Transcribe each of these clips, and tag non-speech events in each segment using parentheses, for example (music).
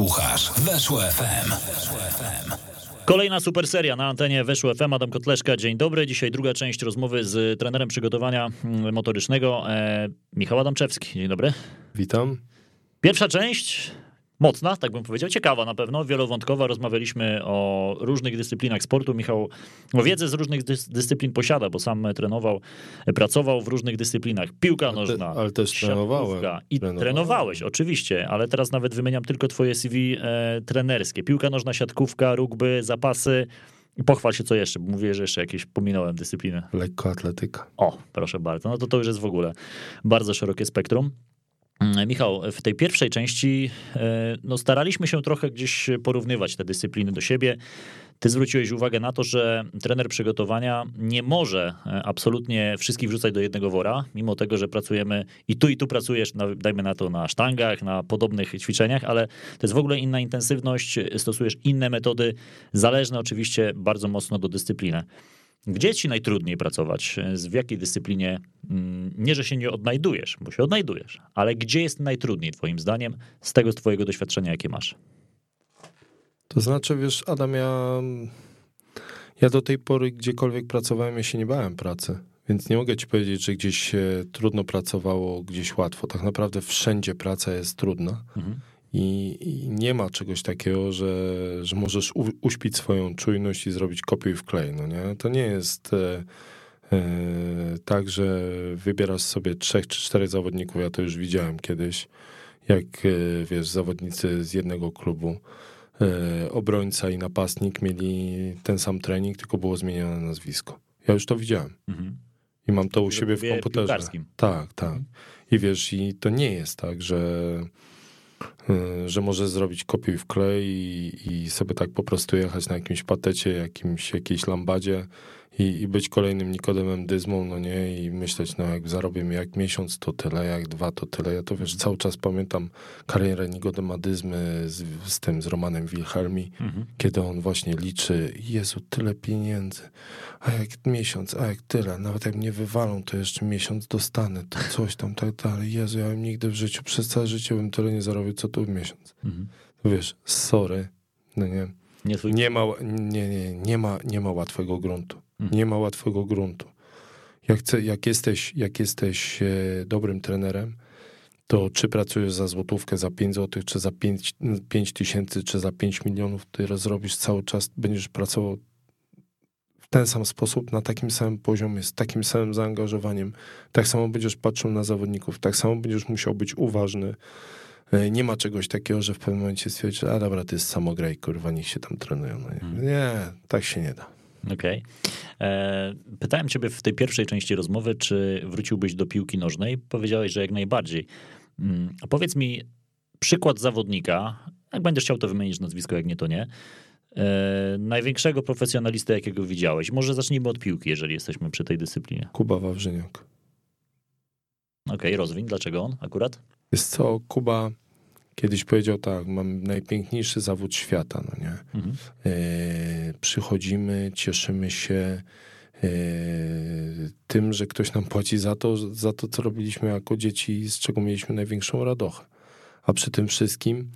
Słuchasz Weszło FM. Kolejna super seria na antenie Weszło FM. Adam Kotleszka, dzień dobry. Dzisiaj druga część rozmowy z trenerem przygotowania mm, motorycznego e, Michał Adamczewski. Dzień dobry. Witam. Pierwsza część mocna, tak bym powiedział, ciekawa na pewno, wielowątkowa. Rozmawialiśmy o różnych dyscyplinach sportu. Michał no, wiedzę z różnych dys dyscyplin posiada, bo sam trenował, pracował w różnych dyscyplinach. Piłka nożna, ale też trenowałem. I Trenowałem. trenowałeś, oczywiście, ale teraz nawet wymieniam tylko twoje CV e, trenerskie. Piłka nożna, siatkówka, rugby, zapasy. I pochwal się co jeszcze, bo mówię, że jeszcze jakieś pominąłem dyscypliny. Lekkoatletyka. O, proszę bardzo. No to to już jest w ogóle bardzo szerokie spektrum. Mm, Michał, w tej pierwszej części e, no, staraliśmy się trochę gdzieś porównywać te dyscypliny do siebie. Ty zwróciłeś uwagę na to, że trener przygotowania nie może e, absolutnie wszystkich wrzucać do jednego wora, mimo tego, że pracujemy i tu i tu pracujesz, na, dajmy na to na sztangach, na podobnych ćwiczeniach, ale to jest w ogóle inna intensywność, stosujesz inne metody, zależne oczywiście bardzo mocno do dyscypliny. Gdzie ci najtrudniej pracować? W jakiej dyscyplinie? mm, Nie, że się nie odnajdujesz, bo się odnajdujesz, ale gdzie jest najtrudniej, Twoim zdaniem, z tego z Twojego doświadczenia, jakie masz? To znaczy, wiesz, Adam, ja, ja do tej pory gdziekolwiek pracowałem, ja się nie bałem pracy. Więc nie mogę ci powiedzieć, że gdzieś trudno pracowało, gdzieś łatwo. Tak naprawdę wszędzie praca jest trudna. Mhm. I, I nie ma czegoś takiego, że, że możesz u, uśpić swoją czujność i zrobić kopiuj wklej, no nie? To nie jest e, e, tak, że wybierasz sobie trzech czy czterech zawodników, ja to już widziałem kiedyś, jak e, wiesz, zawodnicy z jednego klubu, e, obrońca i napastnik mieli ten sam trening, tylko było zmienione nazwisko. Ja już to widziałem. Mhm. I mam to u W siebie w komputerze. piłkarskim. Tak, tak. I wiesz, i to nie jest tak, że, że możesz zrobić kopiuj w klej i, i sobie tak po prostu jechać na jakimś patecie, jakimś, jakiejś lambadzie i, i być kolejnym Nikodemem Dyzmą, no nie, i myśleć, no jak zarobię jak miesiąc to tyle, jak dwa to tyle. Ja to wiesz, cały czas pamiętam karierę Nikodema Dyzmy z, z tym, z Romanem Wilhelmi, Mhm. kiedy on właśnie liczy, Jezu, tyle pieniędzy, a jak miesiąc, a jak tyle, nawet jak mnie wywalą, to jeszcze miesiąc dostanę, to coś tam, tak dalej. Jezu, ja bym nigdy w życiu, przez całe życie bym tyle nie zarobił, co tu w miesiąc. Mhm. Wiesz, sorry, no nie, Nie nie ma, nie, nie, nie ma, nie ma łatwego gruntu. Mhm. Nie ma łatwego gruntu. Jak, chce, jak jesteś, jak jesteś e, dobrym trenerem, to czy pracujesz za złotówkę, za 5 złotych, czy za 5, 5 tysięcy, czy za 5 milionów, ty zrobisz cały czas, będziesz pracował w ten sam sposób, na takim samym poziomie, z takim samym zaangażowaniem. Tak samo będziesz patrzył na zawodników, tak samo będziesz musiał być uważny. E, Nie ma czegoś takiego, że w pewnym momencie stwierdzisz, a dobra, to jest samograj, kurwa, niech się tam trenują. No nie. nie, tak się nie da. Okej. E, Pytałem ciebie w tej pierwszej części rozmowy, czy wróciłbyś do piłki nożnej. Powiedziałeś, że jak najbardziej. Mm, powiedz mi przykład zawodnika, jak będziesz chciał to wymienić nazwisko, jak nie to nie, e, największego profesjonalistę, jakiego widziałeś. Może zacznijmy od piłki, jeżeli jesteśmy przy tej dyscyplinie. Kuba Wawrzyniak. Okej, rozwiń. Dlaczego on akurat? Jest co, Kuba kiedyś powiedział tak, mam najpiękniejszy zawód świata, no nie? Mhm. E, przychodzimy, cieszymy się e, tym, że ktoś nam płaci za to, za to, co robiliśmy jako dzieci z czego mieliśmy największą radochę. A przy tym wszystkim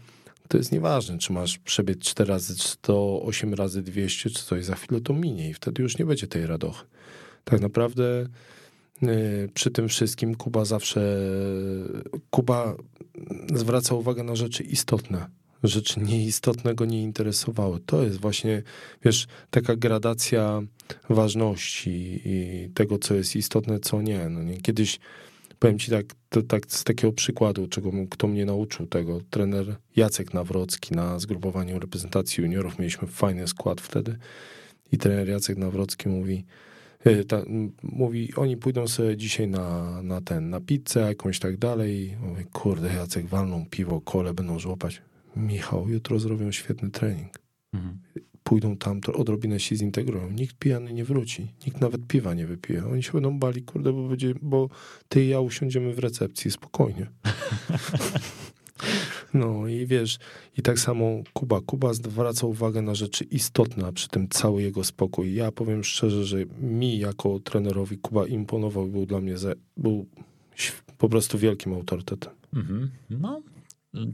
to jest nieważne, czy masz przebiec 4 razy 100, 8 razy 200, czy coś, za chwilę to minie i wtedy już nie będzie tej radochy. Tak naprawdę przy tym wszystkim Kuba zawsze, Kuba zwraca uwagę na rzeczy istotne. Rzeczy nieistotne go nie interesowały. To jest właśnie, wiesz, taka gradacja ważności i tego, co jest istotne, co nie. No nie? Kiedyś, powiem ci tak, to, tak z takiego przykładu, czego kto mnie nauczył tego, trener Jacek Nawrocki na zgrupowaniu reprezentacji juniorów, mieliśmy fajny skład wtedy i trener Jacek Nawrocki mówi, ta, m- mówi, oni pójdą sobie dzisiaj na, na ten, na pizzę jakąś tak dalej. Mówię, kurde, Jacek, walną piwo, kole będą żłopać. Michał, jutro zrobią świetny trening. Mhm. Pójdą tam, to odrobinę się zintegrują. Nikt pijany nie wróci. Nikt nawet piwa nie wypije. Oni się będą bali, kurde, bo, będzie, bo ty i ja usiądziemy w recepcji spokojnie. (laughs) No i wiesz, i tak samo Kuba. Kuba zwraca uwagę na rzeczy istotne, a przy tym cały jego spokój. Ja powiem szczerze, że mi jako trenerowi Kuba imponował, był dla mnie, za, był po prostu wielkim autorytetem. Mhm. No,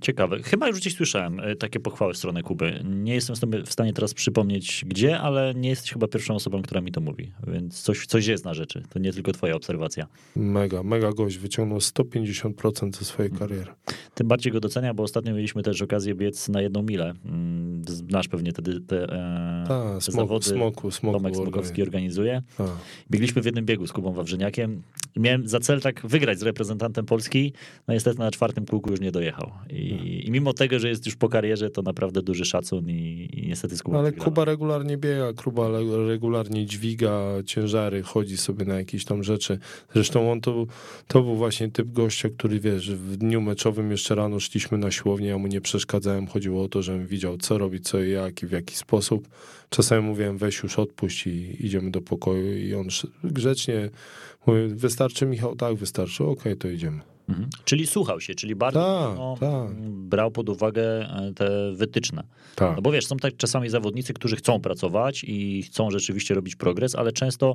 Ciekawe. Chyba już gdzieś słyszałem e, takie pochwały w stronę Kuby. Nie jestem sobie w stanie teraz przypomnieć gdzie, ale nie jesteś chyba pierwszą osobą, która mi to mówi. Więc coś, coś jest na rzeczy. To nie tylko twoja obserwacja. Mega, mega gość. Wyciągnął 150% ze swojej kariery. Tym bardziej go docenia, bo ostatnio mieliśmy też okazję biec na jedną milę. Mm, Znasz pewnie te, te, e, Ta, te smoku, zawody. smoku, smoku. Tomek Smokowski organizuje. A. Biegliśmy w jednym biegu z Kubą Wawrzyniakiem. Miałem za cel tak wygrać z reprezentantem Polski, no niestety na czwartym kółku już nie dojechał. I, i mimo tego, że jest już po karierze, to naprawdę duży szacun i, i niestety z Kubą Ale wygrałem. Kuba regularnie biega, Kuba regularnie dźwiga ciężary, chodzi sobie na jakieś tam rzeczy. Zresztą on to, to był właśnie typ gościa, który wiesz, w dniu meczowym jeszcze rano szliśmy na siłownię, ja mu nie przeszkadzałem, chodziło o to, żebym widział co robi, co i jak i w jaki sposób. Czasami mówiłem weź już odpuść i idziemy do pokoju i on grzecznie mówi, wystarczy Michał? Tak, wystarczy, okej, to idziemy. Mhm. Czyli słuchał się, czyli bardzo Tak, no, tak. brał pod uwagę e, te wytyczne. Tak. No bo wiesz, są tak czasami zawodnicy, którzy chcą pracować i chcą rzeczywiście robić progres, ale często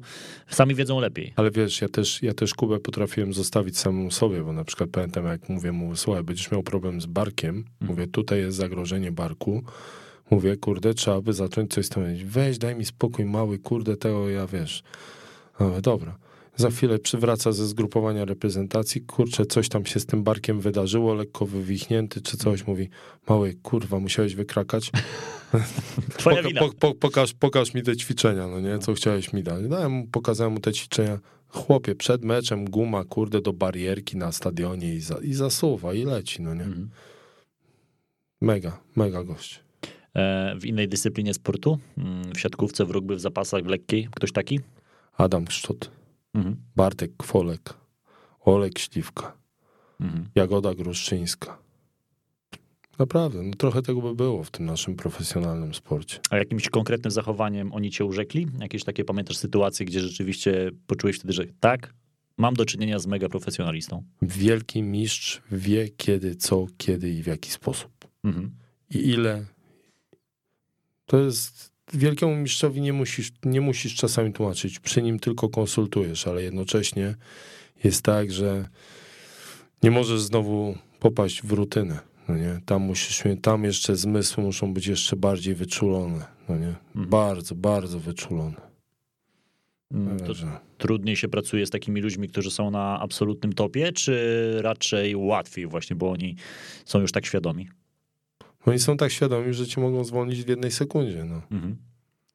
sami wiedzą lepiej. Ale wiesz, ja też, ja też Kubę potrafiłem zostawić samemu sobie, bo na przykład pamiętam, jak mówię mu, słuchaj, będziesz miał problem z barkiem, mówię, tutaj jest zagrożenie barku, mówię, kurde, trzeba by zacząć coś z tym robić. Weź, daj mi spokój, mały, kurde, tego ja, wiesz. Mówię, dobra. Za chwilę przywraca ze zgrupowania reprezentacji, kurczę, coś tam się z tym barkiem wydarzyło, lekko wywichnięty czy coś, mówi, mały, kurwa, musiałeś wykrakać. (laughs) Twoja Poka- po, po, pokaż, pokaż mi te ćwiczenia, no nie, co chciałeś mi dać. Dałem, mu- pokazałem mu te ćwiczenia. Chłopie, przed meczem guma, kurde, do barierki na stadionie i, za, i zasuwa, i leci, no nie. Mhm. Mega, mega gość. E, W innej dyscyplinie sportu, mm, w siatkówce, w rugby, w zapasach, w lekkiej, ktoś taki? Adam Kszczot, Mhm. Bartek Kwolek, Olek Śliwka, Mhm. Jagoda Gruszczyńska. Naprawdę, no trochę tego by było w tym naszym profesjonalnym sporcie. A jakimś konkretnym zachowaniem oni cię urzekli? Jakieś takie, pamiętasz, sytuacje, gdzie rzeczywiście poczułeś wtedy, że tak, mam do czynienia z mega profesjonalistą? Wielki mistrz wie kiedy, co, kiedy i w jaki sposób. Mhm. i ile. To jest. Wielkiemu mistrzowi nie musisz, nie musisz czasami tłumaczyć, przy nim tylko konsultujesz, ale jednocześnie jest tak, że nie możesz znowu popaść w rutynę. No nie? Tam musisz mieć, tam jeszcze zmysły muszą być jeszcze bardziej wyczulone. No nie? Bardzo, bardzo wyczulone. Mm, To trudniej się pracuje z takimi ludźmi, którzy są na absolutnym topie, czy raczej łatwiej właśnie, bo oni są już tak świadomi? Oni są tak świadomi, że cię mogą zwolnić w jednej sekundzie. No. Mhm.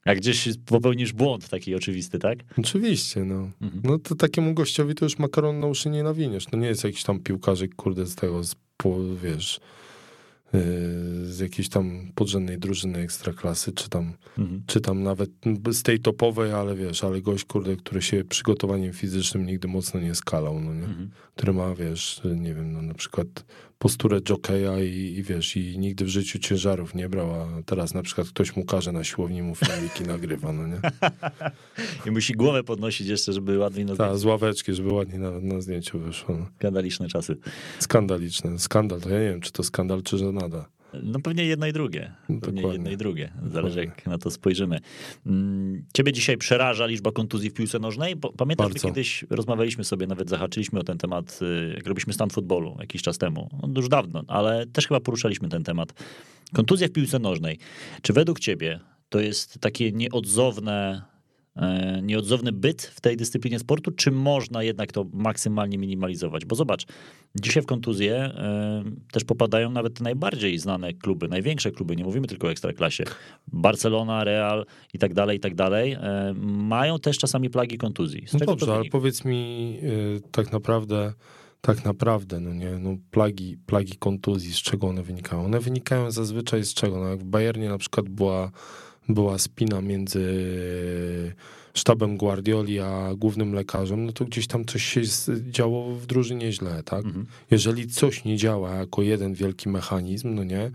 Jak gdzieś popełnisz błąd taki oczywisty, tak? Oczywiście, no. Mhm. No to takiemu gościowi to już makaron na uszy nie nawiniesz. To nie jest jakiś tam piłkarzyk, kurde, z tego, z, wiesz, yy, z jakiejś tam podrzędnej drużyny ekstraklasy, czy tam, Mhm. czy tam nawet z tej topowej, ale wiesz, ale gość, kurde, który się przygotowaniem fizycznym nigdy mocno nie skalał, no nie? Mhm. Który ma, wiesz, nie wiem, no na przykład posturę jockeya i, i wiesz, i nigdy w życiu ciężarów nie brał, a teraz na przykład ktoś mu każe na siłowni, mu filmiki nagrywa, no nie? (laughs) I musi głowę podnosić jeszcze, żeby ładniej na Ta, z ławeczki, żeby ładnie na, na zdjęciu wyszło. No. skandaliczne czasy. Skandaliczne. Skandal, to ja nie wiem, czy to skandal, czy żenada. No pewnie jedno i drugie. Pewnie Dokładnie. jedno i drugie. Zależy jak na to spojrzymy. Mm, Ciebie dzisiaj przeraża liczba kontuzji w piłce nożnej? Bo Pamiętasz, że kiedyś rozmawialiśmy sobie, nawet zahaczyliśmy o ten temat, y, jak robiliśmy stan futbolu jakiś czas temu. No, już dawno, ale też chyba poruszaliśmy ten temat. Kontuzja w piłce nożnej. Czy według ciebie to jest takie nieodzowne, nieodzowny byt w tej dyscyplinie sportu, czy można jednak to maksymalnie minimalizować? Bo zobacz, dzisiaj w kontuzję e, też popadają nawet te najbardziej znane kluby, największe kluby, nie mówimy tylko o Ekstraklasie. Barcelona, Real i tak dalej, i tak dalej. e, Mają też czasami plagi kontuzji. Z No dobrze, ale powiedz mi tak naprawdę, tak naprawdę, no nie, no plagi, plagi kontuzji, z czego one wynikają? One wynikają zazwyczaj z czego? No jak w Bayernie na przykład była, była spina między sztabem Guardioli a głównym lekarzem, no to gdzieś tam coś się działo w drużynie źle, tak? Mhm. Jeżeli coś nie działa jako jeden wielki mechanizm, no nie,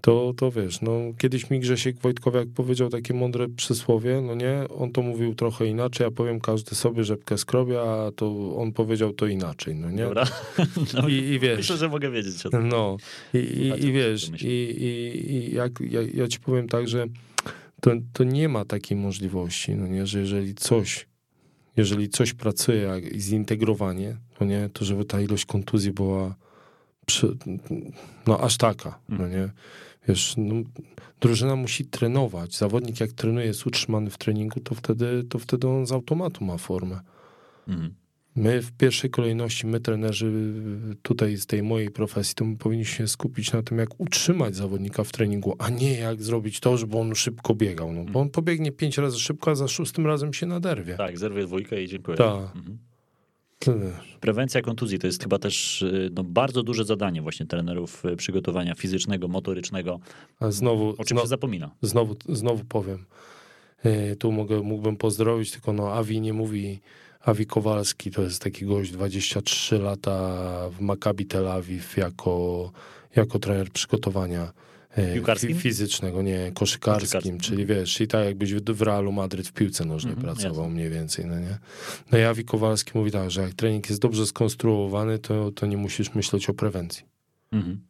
to, to wiesz, no kiedyś mi Grzesiek Wojtkowiak powiedział takie mądre przysłowie, no nie, on to mówił trochę inaczej, ja powiem każdy sobie rzepkę skrobia, a to on powiedział to inaczej, no nie? Dobra. (laughs) No, I, I wiesz, Myślę, że mogę wiedzieć o tym. no i, i, i wiesz, i, i, i jak, ja, ja ci powiem tak, że to, to nie ma takiej możliwości, no nie, że jeżeli coś, jeżeli coś pracuje jak zintegrowanie, to nie, to żeby ta ilość kontuzji była przy, no aż taka, no Mhm. nie? Wiesz, no, drużyna musi trenować. Zawodnik jak trenuje, jest utrzymany w treningu, to wtedy, to wtedy on z automatu ma formę. Mhm. My w pierwszej kolejności, my trenerzy tutaj z tej mojej profesji, to my powinniśmy się skupić na tym, jak utrzymać zawodnika w treningu, a nie jak zrobić to, żeby on szybko biegał. No, bo on pobiegnie pięć razy szybko, a za szóstym razem się naderwie. Tak, zerwie dwójkę i dziękuję. Tak. Mhm. Prewencja kontuzji to jest chyba też y, no, bardzo duże zadanie właśnie trenerów y, przygotowania fizycznego, motorycznego, A znowu, o czym się zapomina. znowu, znowu powiem, e, tu mogę, mógłbym pozdrowić, tylko no Awi nie mówi, Awi Kowalski to jest taki gość, 23 lata w Maccabi Tel Awiw jako, jako trener przygotowania e, Piłkarskim? fi- fizycznego, nie, koszykarskim, Koszykarskim. czyli wiesz, i tak jakbyś w, Realu Madryt w piłce nożnej Mhm, pracował jasne. mniej więcej, no nie? No i Awi Kowalski mówi tak, że jak trening jest dobrze skonstruowany, to, to nie musisz myśleć o prewencji. Mhm.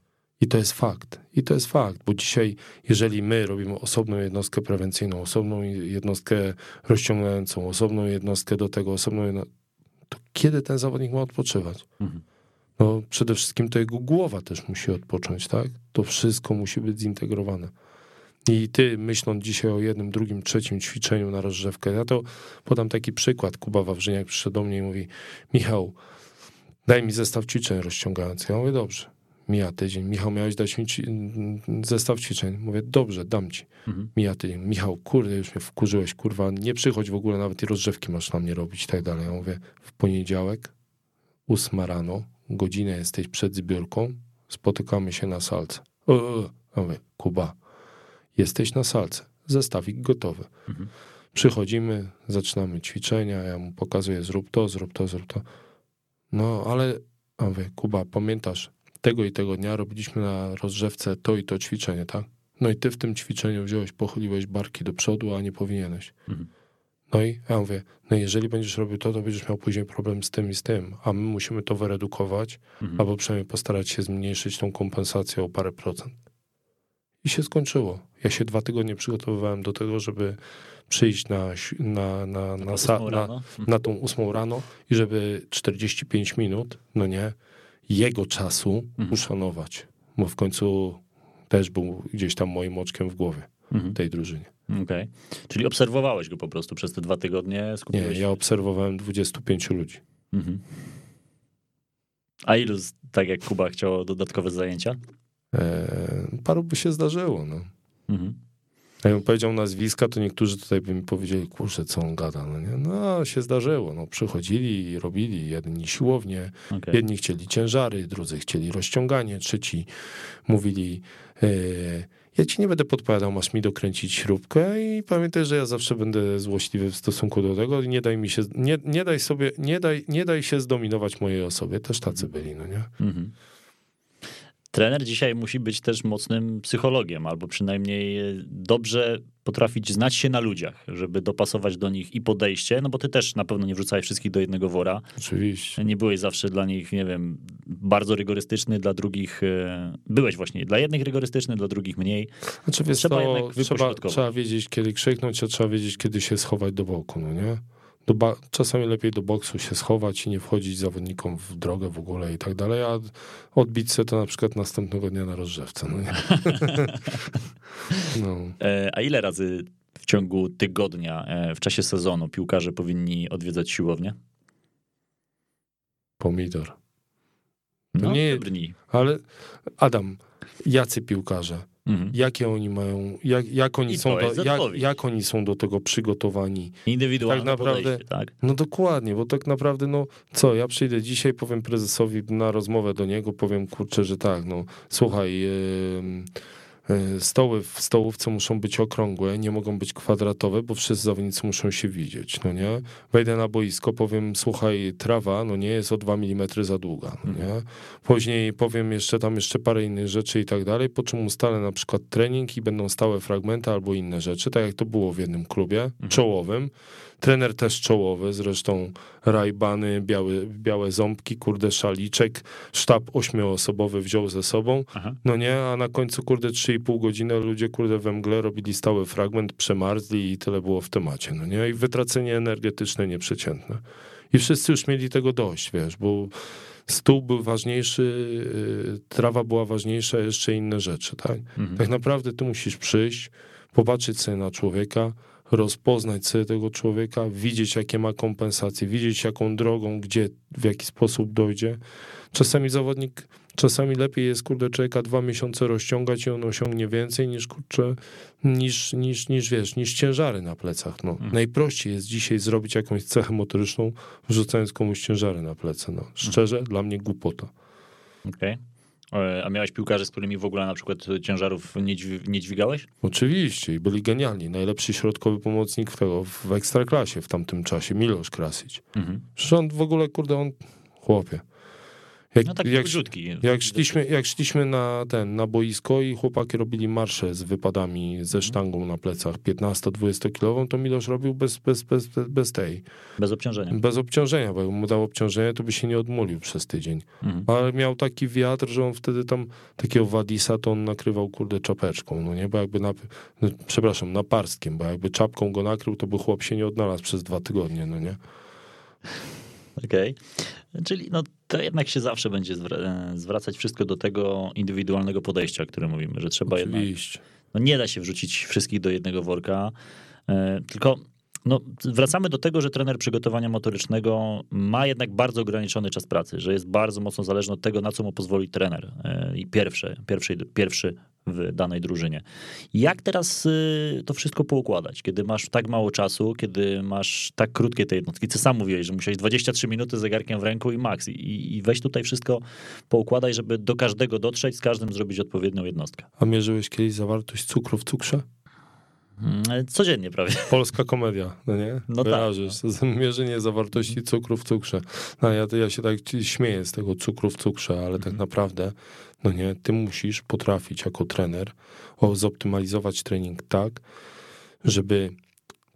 I to jest fakt. I to jest fakt, bo dzisiaj, jeżeli my robimy osobną jednostkę prewencyjną, osobną jednostkę rozciągającą, osobną jednostkę do tego, osobną jedno... to kiedy ten zawodnik ma odpoczywać? Mhm. No przede wszystkim to jego głowa też musi odpocząć, tak? To wszystko musi być zintegrowane. I ty, myśląc dzisiaj o jednym, drugim, trzecim ćwiczeniu na rozrzewkę, ja to podam taki przykład. Kuba Wawrzyniak przyszedł do mnie i mówi, Michał, daj mi zestaw ćwiczeń rozciągających. Ja mówię, dobrze. Mija tydzień. Michał, miałeś dać mi ci- zestaw ćwiczeń. Mówię, dobrze, dam ci. Mhm. Mija tydzień. Michał, kurde, już mnie wkurzyłeś, kurwa, nie przychodź w ogóle, nawet i rozrzewki masz na mnie robić i tak dalej. Ja mówię, w poniedziałek, ósma rano, godzinę jesteś przed zbiórką, spotykamy się na salce. O, o. Ja mówię, Kuba, jesteś na salce, zestawik gotowy. Mhm. Przychodzimy, zaczynamy ćwiczenia, ja mu pokazuję, zrób to, zrób to, zrób to. No, ale, ja mówię, Kuba, pamiętasz, tego i tego dnia robiliśmy na rozrzewce to i to ćwiczenie, tak? No i ty w tym ćwiczeniu wziąłeś, pochyliłeś barki do przodu, a nie powinieneś. Mhm. No i ja mówię, no jeżeli będziesz robił to, to będziesz miał później problem z tym i z tym, a my musimy to wyredukować, Mhm. albo przynajmniej postarać się zmniejszyć tą kompensację o parę procent. I się skończyło. Ja się dwa tygodnie przygotowywałem do tego, żeby przyjść na, na, na, na, sa, na. Mhm. na tą ósmą rano i żeby 45 minut, no nie, jego czasu Mhm. uszanować. Bo w końcu też był gdzieś tam moim oczkiem w głowie Mhm. tej drużynie. Okej. Czyli obserwowałeś go po prostu przez te dwa tygodnie, Nie, ja obserwowałem 25 ludzi. Mhm. A ilu, z- tak jak Kuba, chciało dodatkowe zajęcia? E, paru by się zdarzyło, no. Mhm. Jakbym powiedział nazwiska, to niektórzy tutaj by mi powiedzieli, kurczę, co on gada, no nie? No, się zdarzyło, no. Przychodzili i robili, jedni siłownie, Okej. jedni chcieli ciężary, drudzy chcieli rozciąganie, trzeci mówili, e, ja ci nie będę podpowiadał, masz mi dokręcić śrubkę i pamiętaj, że ja zawsze będę złośliwy w stosunku do tego i nie daj mi się, nie, nie daj sobie, nie daj, nie daj się zdominować mojej osobie, też tacy byli, no nie? Mhm. Trener dzisiaj musi być też mocnym psychologiem, albo przynajmniej dobrze potrafić znać się na ludziach, żeby dopasować do nich i podejście, no bo ty też na pewno nie wrzucałeś wszystkich do jednego wora. Oczywiście. Nie byłeś zawsze dla nich, nie wiem, bardzo rygorystyczny, dla drugich e, byłeś właśnie dla jednych rygorystyczny, dla drugich mniej. Znaczy, Trzeba to, jednak trzeba, trzeba wiedzieć, kiedy krzyknąć, a trzeba wiedzieć, kiedy się schować do boku, no nie? Ba- czasami lepiej do boksu się schować i nie wchodzić zawodnikom w drogę w ogóle i tak dalej, a odbić se to na przykład następnego dnia na rozrzewce, no (laughs) no. E, A ile razy w ciągu tygodnia, e, w czasie sezonu piłkarze powinni odwiedzać siłownię? Pomidor. No, nie- dni. Ale Adam, jacy piłkarze? Mhm. Jakie oni mają, jak, jak, oni I są do, jak, jak oni są do tego przygotowani? Indywidualne Tak naprawdę- tak? No dokładnie, bo tak naprawdę, no co, ja przyjdę dzisiaj, powiem prezesowi na rozmowę do niego, powiem kurczę, że tak, no słuchaj, e, stoły w stołówce muszą być okrągłe, nie mogą być kwadratowe, bo wszyscy zawodnicy muszą się widzieć, no nie? Wejdę na boisko, powiem, słuchaj, trawa, no nie, jest o 2 mm za długa, no nie? Później powiem jeszcze tam jeszcze parę innych rzeczy i tak dalej, po czym ustalę na przykład trening i będą stałe fragmenty albo inne rzeczy, tak jak to było w jednym klubie czołowym. Trener też czołowy, zresztą rajbany, białe, białe ząbki, kurde szaliczek, sztab ośmioosobowy wziął ze sobą, Aha. no nie, a na końcu kurde 3,5 godziny ludzie kurde we mgle robili stały fragment, przemarzli i tyle było w temacie, no nie, i wytracenie energetyczne nieprzeciętne. I wszyscy już mieli tego dość, wiesz, bo Stół był ważniejszy, y, trawa była ważniejsza, jeszcze inne rzeczy, tak? Mhm. Tak naprawdę ty musisz przyjść, popatrzeć sobie na człowieka, rozpoznać sobie tego człowieka, widzieć jakie ma kompensacje, widzieć jaką drogą, gdzie, w jaki sposób dojdzie. Czasami zawodnik, czasami lepiej jest, kurde, człowieka dwa miesiące rozciągać i on osiągnie więcej niż, kurczę, niż, niż, niż wiesz, niż ciężary na plecach. No. Mhm. Najprościej jest dzisiaj zrobić jakąś cechę motoryczną, wrzucając komuś ciężary na plecy. No. Szczerze, dla mnie głupota. Okej. E, A miałeś piłkarzy, z którymi w ogóle na przykład ciężarów nie, dźwi- nie dźwigałeś? Oczywiście i byli genialni. Najlepszy środkowy pomocnik w, tego, w Ekstraklasie w tamtym czasie, Milosz Krasić. Mhm. Przecież on w ogóle, kurde, on, chłopie. Jak, No tak jak, jak, szliśmy, jak szliśmy na ten, na boisko i chłopaki robili marsze z wypadami, ze sztangą na plecach 15-20 kilową, to Milosz robił bez, bez, bez, bez, tej, Bez obciążenia. bez obciążenia, bo jakby mu dał obciążenie, to by się nie odmulił przez tydzień. Mhm. Ale miał taki wiatr, że on wtedy tam takiego Wadisa to on nakrywał kurde czapeczką, no nie, bo jakby na, no, przepraszam, naparstkiem, bo jakby czapką go nakrył, to by chłop się nie odnalazł przez dwa tygodnie, no nie. Okej. Czyli no, to jednak się zawsze będzie zwra- zwracać wszystko do tego indywidualnego podejścia, o którym mówimy, że trzeba jednak Oczywiście. no nie da się wrzucić wszystkich do jednego worka, e, tylko no, wracamy do tego, że trener przygotowania motorycznego ma jednak bardzo ograniczony czas pracy, że jest bardzo mocno zależny od tego, na co mu pozwoli trener e, i pierwszy, pierwszy, pierwszy w danej drużynie. Jak teraz y, to wszystko poukładać, kiedy masz tak mało czasu, kiedy masz tak krótkie te jednostki? Ty sam mówiłeś, że musiałeś 23 minuty z zegarkiem w ręku i max. I, I weź tutaj wszystko poukładaj, żeby do każdego dotrzeć, z każdym zrobić odpowiednią jednostkę. A mierzyłeś kiedyś zawartość cukru w cukrze? Mm, Codziennie prawie. Polska komedia, no nie? No tak, Kojarzysz, Mierzenie zawartości cukru w cukrze. No ja, ja się tak śmieję z tego cukru w cukrze, ale Mhm. tak naprawdę, no nie, ty musisz potrafić jako trener o, zoptymalizować trening tak, żeby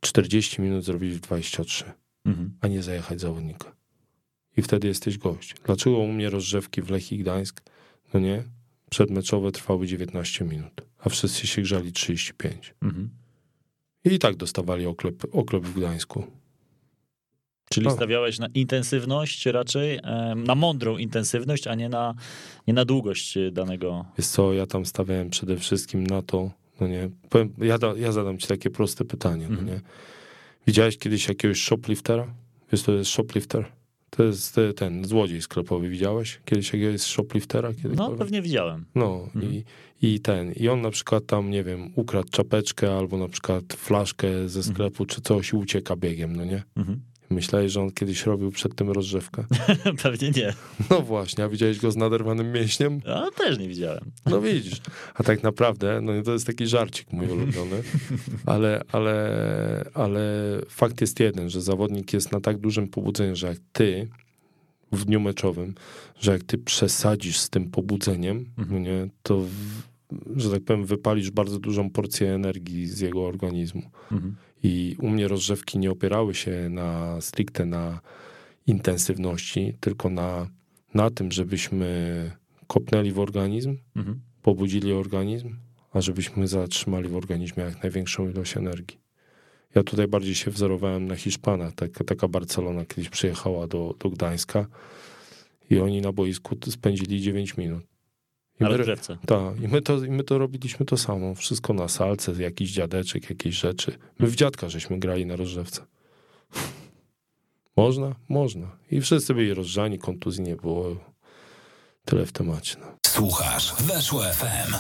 40 minut zrobić w 23, Mhm. a nie zajechać zawodnika. I wtedy jesteś gość. Dlaczego u mnie rozgrzewki w Lechii Gdańsk, no nie, przedmeczowe trwały 19 minut, a wszyscy się grzali 35. Mhm. I tak dostawali oklep, oklep w Gdańsku. Czyli O. stawiałeś na intensywność raczej, na mądrą intensywność, a nie na, nie na długość danego. Wiesz co, ja tam stawiałem przede wszystkim na to, no nie, powiem, ja, da, ja zadam ci takie proste pytanie, no Mhm. nie. Widziałeś kiedyś jakiegoś shopliftera? Wiesz, to jest shoplifter? To jest ten złodziej sklepowy, widziałeś? Kiedyś jakiegoś shopliftera? No pewnie widziałem. No Mhm. i, i ten, i on na przykład tam, nie wiem, ukradł czapeczkę albo na przykład flaszkę ze Mhm. sklepu czy coś i ucieka biegiem, no nie? Mhm. Myślałeś, że on kiedyś robił przed tym rozrzewkę? (laughs) pewnie nie. No właśnie, a widziałeś go z naderwanym mięśniem? A też nie widziałem. No widzisz, a tak naprawdę, no to jest taki żarcik mój ulubiony, (laughs) ale, ale, ale fakt jest jeden, że zawodnik jest na tak dużym pobudzeniu, że jak ty w dniu meczowym, że jak ty przesadzisz z tym pobudzeniem, no nie, to w, że tak powiem, wypalisz bardzo dużą porcję energii z jego organizmu. Mhm. I u mnie rozrzewki nie opierały się na stricte na intensywności, tylko na, na tym, żebyśmy kopnęli w organizm, Mhm. pobudzili organizm, a żebyśmy zatrzymali w organizmie jak największą ilość energii. Ja tutaj bardziej się wzorowałem na Hiszpanach. Taka, taka Barcelona kiedyś przyjechała do, do Gdańska i oni na boisku spędzili 9 minut. I Na my, rozgrzewce. tak, i my, to, i my to robiliśmy to samo. Wszystko na salce, jakiś dziadeczek, jakieś rzeczy. My w dziadka żeśmy grali na rozrzewce. (laughs) Można? Można. I wszyscy byli rozgrzani, kontuzji nie było. Tyle w temacie. No. Słuchasz Weszło FM.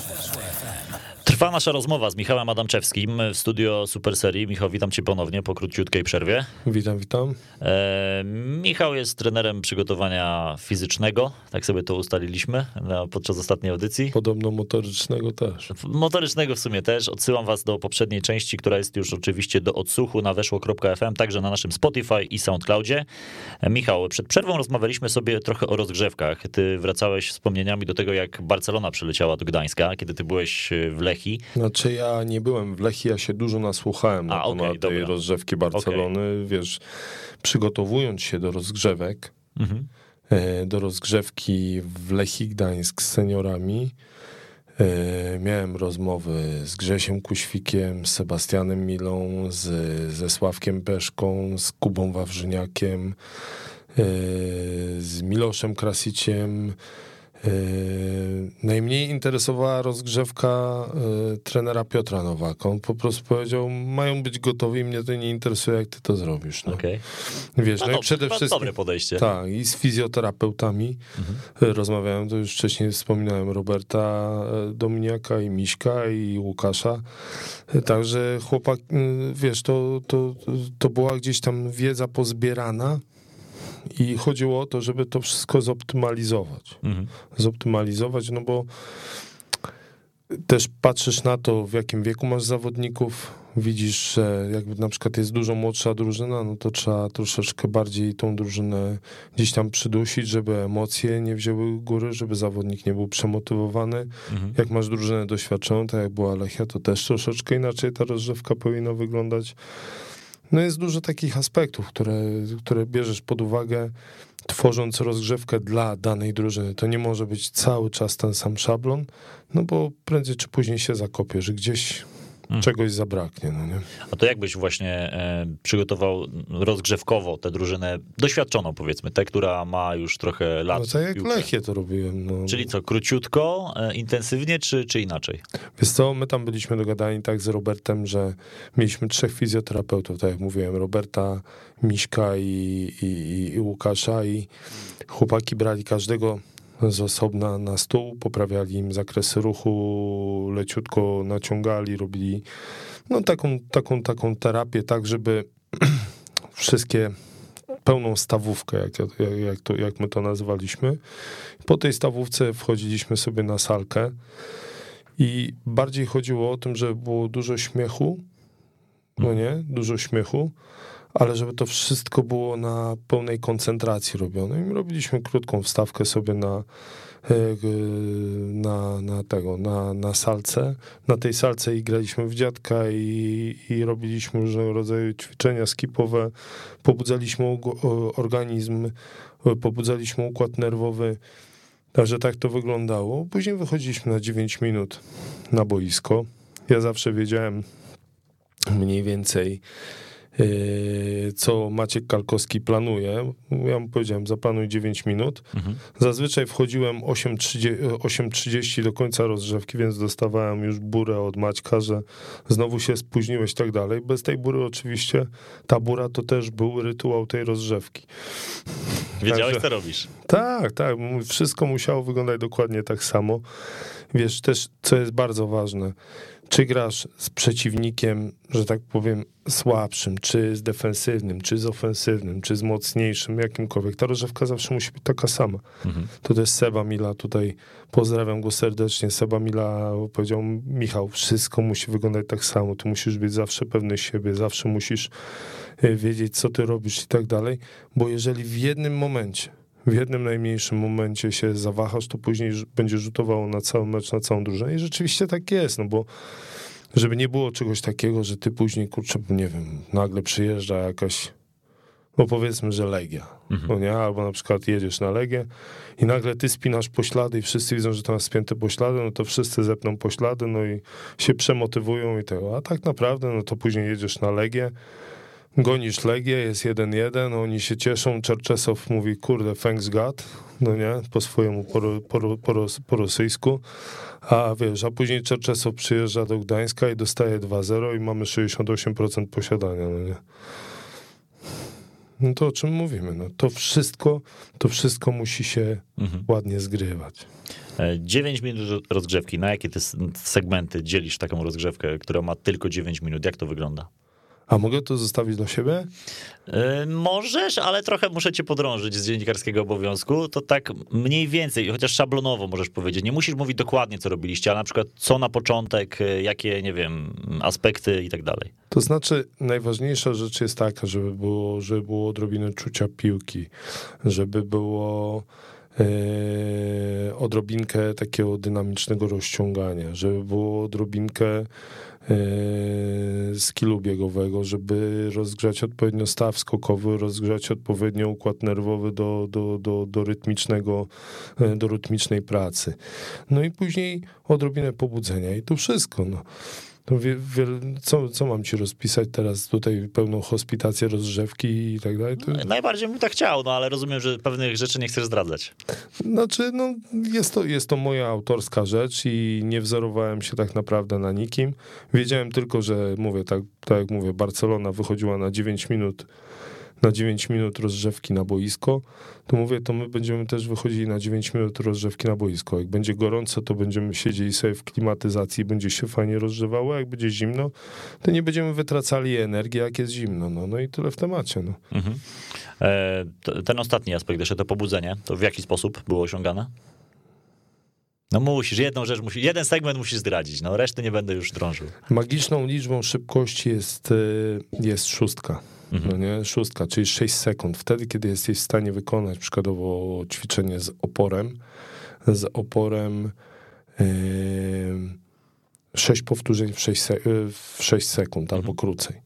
Trwa nasza rozmowa z Michałem Adamczewskim w studio Super Serii. Michał, witam cię ponownie po króciutkiej przerwie. Witam, witam. E, Michał jest trenerem przygotowania fizycznego, tak sobie to ustaliliśmy na, podczas ostatniej audycji. Podobno motorycznego też. Motorycznego w sumie też. Odsyłam was do poprzedniej części, która jest już oczywiście do odsłuchu na weszło.fm, także na naszym Spotify i SoundCloudzie. E, Michał, przed przerwą rozmawialiśmy sobie trochę o rozgrzewkach. Ty wracałeś wspomnieniami do tego, jak Barcelona przyleciała do Gdańska, kiedy ty byłeś w Lechii. Znaczy ja nie byłem w Lechii, ja się dużo nasłuchałem na A, okej, temat tej dobra. rozgrzewki Barcelony. Wiesz, przygotowując się do rozgrzewek, Mhm. e, do rozgrzewki w Lechii Gdańsk z seniorami, e, miałem rozmowy z Grzesiem Kuświkiem, z Sebastianem Milą, z, ze Sławkiem Peszką, z Kubą Wawrzyniakiem, z Miloszem Krasiciem, E, najmniej interesowała rozgrzewka e, trenera Piotra Nowaka. On po prostu powiedział, mają być gotowi mnie to nie interesuje, jak ty to zrobisz. No. Okay. Wiesz, no, no, no i przede wszystkim... Dobre podejście. Tak, i z fizjoterapeutami mhm. rozmawiałem, to już wcześniej wspominałem, Roberta Dominiaka i Miśka i Łukasza. Także chłopak, wiesz, to, to, to była gdzieś tam wiedza pozbierana, i chodziło o to, żeby to wszystko zoptymalizować. Mhm. Zoptymalizować, no bo też patrzysz na to, w jakim wieku masz zawodników, widzisz, że jakby na przykład jest dużo młodsza drużyna, no to trzeba troszeczkę bardziej tą drużynę gdzieś tam przydusić, żeby emocje nie wzięły góry, żeby zawodnik nie był przemotywowany. Mhm. Jak masz drużynę doświadczoną, tak jak była Lechia, to też troszeczkę inaczej ta rozrzewka powinna wyglądać. No jest dużo takich aspektów, które, które bierzesz pod uwagę, tworząc rozgrzewkę dla danej drużyny. To nie może być cały czas ten sam szablon, no bo prędzej czy później się zakopie, że gdzieś hmm. czegoś zabraknie. No nie? A to jakbyś właśnie e, przygotował rozgrzewkowo tę drużynę doświadczoną, powiedzmy, tę, która ma już trochę lat. No to jak. Lechie to robiłem. No. Czyli co, króciutko, e, intensywnie, czy, czy inaczej? Wiesz co, my tam byliśmy dogadani tak z Robertem, że mieliśmy trzech fizjoterapeutów, tak jak mówiłem, Roberta, Miśka i, i, i Łukasza i chłopaki brali każdego z osobna na stół, poprawiali im zakresy ruchu, leciutko naciągali, robili no taką, taką, taką terapię, tak żeby (clears throat) wszystkie pełną stawówkę, jak, jak, to, jak my to nazywaliśmy. Po tej stawówce wchodziliśmy sobie na salkę i bardziej chodziło o tym, że było dużo śmiechu, no nie, dużo śmiechu, ale żeby to wszystko było na pełnej koncentracji robione. I robiliśmy krótką wstawkę sobie na, e, na, na tego, na, na salce. Na tej salce i graliśmy w dziadka i, i robiliśmy różnego rodzaju ćwiczenia skipowe, pobudzaliśmy organizm, pobudzaliśmy układ nerwowy. Także tak to wyglądało. Później wychodziliśmy na 9 minut na boisko. Ja zawsze wiedziałem mniej więcej, co Maciek Kalkowski planuje. Ja mu powiedziałem, zaplanuj 9 minut. Mhm. Zazwyczaj wchodziłem 8.30 do końca rozgrzewki, więc dostawałem już burę od Maćka, że znowu się spóźniłeś i tak dalej. Bez tej bury oczywiście, ta bura to też był rytuał tej rozgrzewki. Wiedziałeś, Także, co robisz. Tak, tak. Wszystko musiało wyglądać dokładnie tak samo. Wiesz, też, co jest bardzo ważne, czy grasz z przeciwnikiem, że tak powiem, słabszym, czy z defensywnym, czy z ofensywnym, czy z mocniejszym, jakimkolwiek. Ta rozrzewka zawsze musi być taka sama. Mhm. To jest Seba Mila, tutaj pozdrawiam go serdecznie. Seba Mila powiedział, Michał, wszystko musi wyglądać tak samo. Ty musisz być zawsze pewny siebie, zawsze musisz e, wiedzieć, co ty robisz i tak dalej, bo jeżeli w jednym momencie w jednym najmniejszym momencie się zawahasz, to później będzie rzutowało na cały mecz, na całą drużynę. I rzeczywiście tak jest, no bo żeby nie było czegoś takiego, że ty później, kurczę, nie wiem, nagle przyjeżdża jakaś, no powiedzmy, że Legia, mhm. no nie? Albo na przykład jedziesz na Legię i nagle ty spinasz poślady i wszyscy widzą, że to masz spięte poślady, no to wszyscy zepną poślady, no i się przemotywują i tego. A tak naprawdę, no to później jedziesz na Legię, gonisz Legię, jest 1-1, oni się cieszą, Czerczesow mówi, kurde, thanks God, no nie, po swojemu, po, po, po, po rosyjsku, a wiesz, a później Czerczesow przyjeżdża do Gdańska i dostaje 2-0 i mamy 68% posiadania, no nie. No to o czym mówimy? No to wszystko, to wszystko musi się mhm. ładnie zgrywać. 9 e, minut rozgrzewki. Na jakie te segmenty dzielisz taką rozgrzewkę, która ma tylko 9 minut? Jak to wygląda? A mogę to zostawić dla siebie? Yy, możesz, ale trochę muszę cię podrążyć z dziennikarskiego obowiązku. To tak mniej więcej, chociaż szablonowo możesz powiedzieć. Nie musisz mówić dokładnie, co robiliście, ale na przykład co na początek, y, jakie, nie wiem, aspekty i tak dalej. To znaczy, najważniejsza rzecz jest taka, żeby było, żeby było odrobinę czucia piłki, żeby było yy, odrobinkę takiego dynamicznego rozciągania, żeby było odrobinkę E, skillu biegowego, żeby rozgrzać odpowiednio staw skokowy, rozgrzać odpowiednio układ nerwowy do, do, do, do, rytmicznego, e, do rytmicznej pracy. No i później odrobinę pobudzenia i to wszystko. No. No wie, wie, co, co mam ci rozpisać teraz tutaj pełną hospitację, rozrzewki i tak dalej? To, No, najbardziej bym tak chciał, no ale rozumiem, że pewnych rzeczy nie chcesz zdradzać. Znaczy, no, jest, to, jest to moja autorska rzecz i nie wzorowałem się tak naprawdę na nikim. Wiedziałem tylko, że mówię, tak, tak jak mówię, Barcelona wychodziła na 9 minut na 9 minut rozrzewki na boisko, to mówię, to my będziemy też wychodzili na 9 minut rozrzewki na boisko. Jak będzie gorąco, to będziemy siedzieli sobie w klimatyzacji, będzie się fajnie rozgrzewało, jak będzie zimno, to nie będziemy wytracali energii, jak jest zimno. No, no i tyle w temacie. No. Mhm. E, ten ostatni aspekt, jeszcze to pobudzenie, to w jaki sposób było osiągane? No musisz, jedną rzecz musisz, jeden segment musisz zdradzić, no reszty nie będę już drążył. Magiczną liczbą szybkości jest, y, jest szóstka. No nie? Szóstka, czyli 6 sekund. Wtedy, kiedy jesteś w stanie wykonać przykładowo ćwiczenie z oporem, z oporem yy, 6 powtórzeń w 6, se, y, w 6 sekund albo krócej.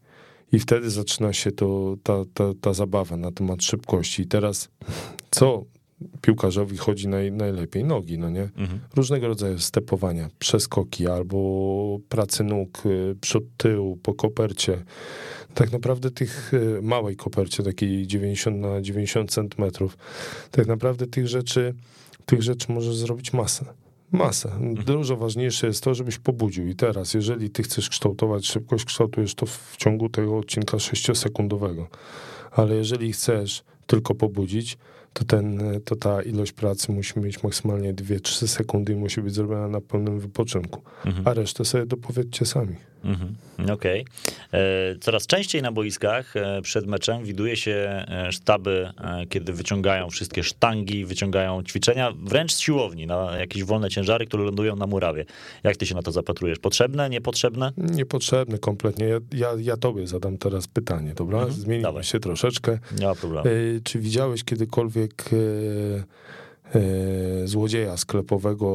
I wtedy zaczyna się to, ta, ta, ta zabawa na temat szybkości. I teraz co piłkarzowi chodzi naj, najlepiej? Nogi, no nie? Różnego rodzaju stepowania, przeskoki albo pracy nóg, y, przód, tył, po kopercie. Tak naprawdę tych y, małej kopercie, takiej 90 na 90 centymetrów, tak naprawdę tych rzeczy, tych rzeczy możesz zrobić masę. Masę. Dużo ważniejsze jest to, żebyś pobudził. I teraz, jeżeli ty chcesz kształtować szybkość, kształtujesz to w ciągu tego odcinka 6-sekundowego. Ale jeżeli chcesz tylko pobudzić, to, ten, to ta ilość pracy musi mieć maksymalnie 2-3 sekundy i musi być zrobiona na pełnym wypoczynku. A resztę sobie dopowiedzcie sami. Mhm. Okej. E, Coraz częściej na boiskach e, przed meczem widuje się e, sztaby, kiedy wyciągają wszystkie sztangi, wyciągają ćwiczenia, wręcz z siłowni, na jakieś wolne ciężary, które lądują na murawie. Jak ty się na to zapatrujesz? Potrzebne, niepotrzebne? Niepotrzebny kompletnie. Ja, ja, ja tobie zadam teraz pytanie, dobra? Mhm, Zmienimy dawaj. się troszeczkę. Nie ma problemu. Czy widziałeś kiedykolwiek e, złodzieja sklepowego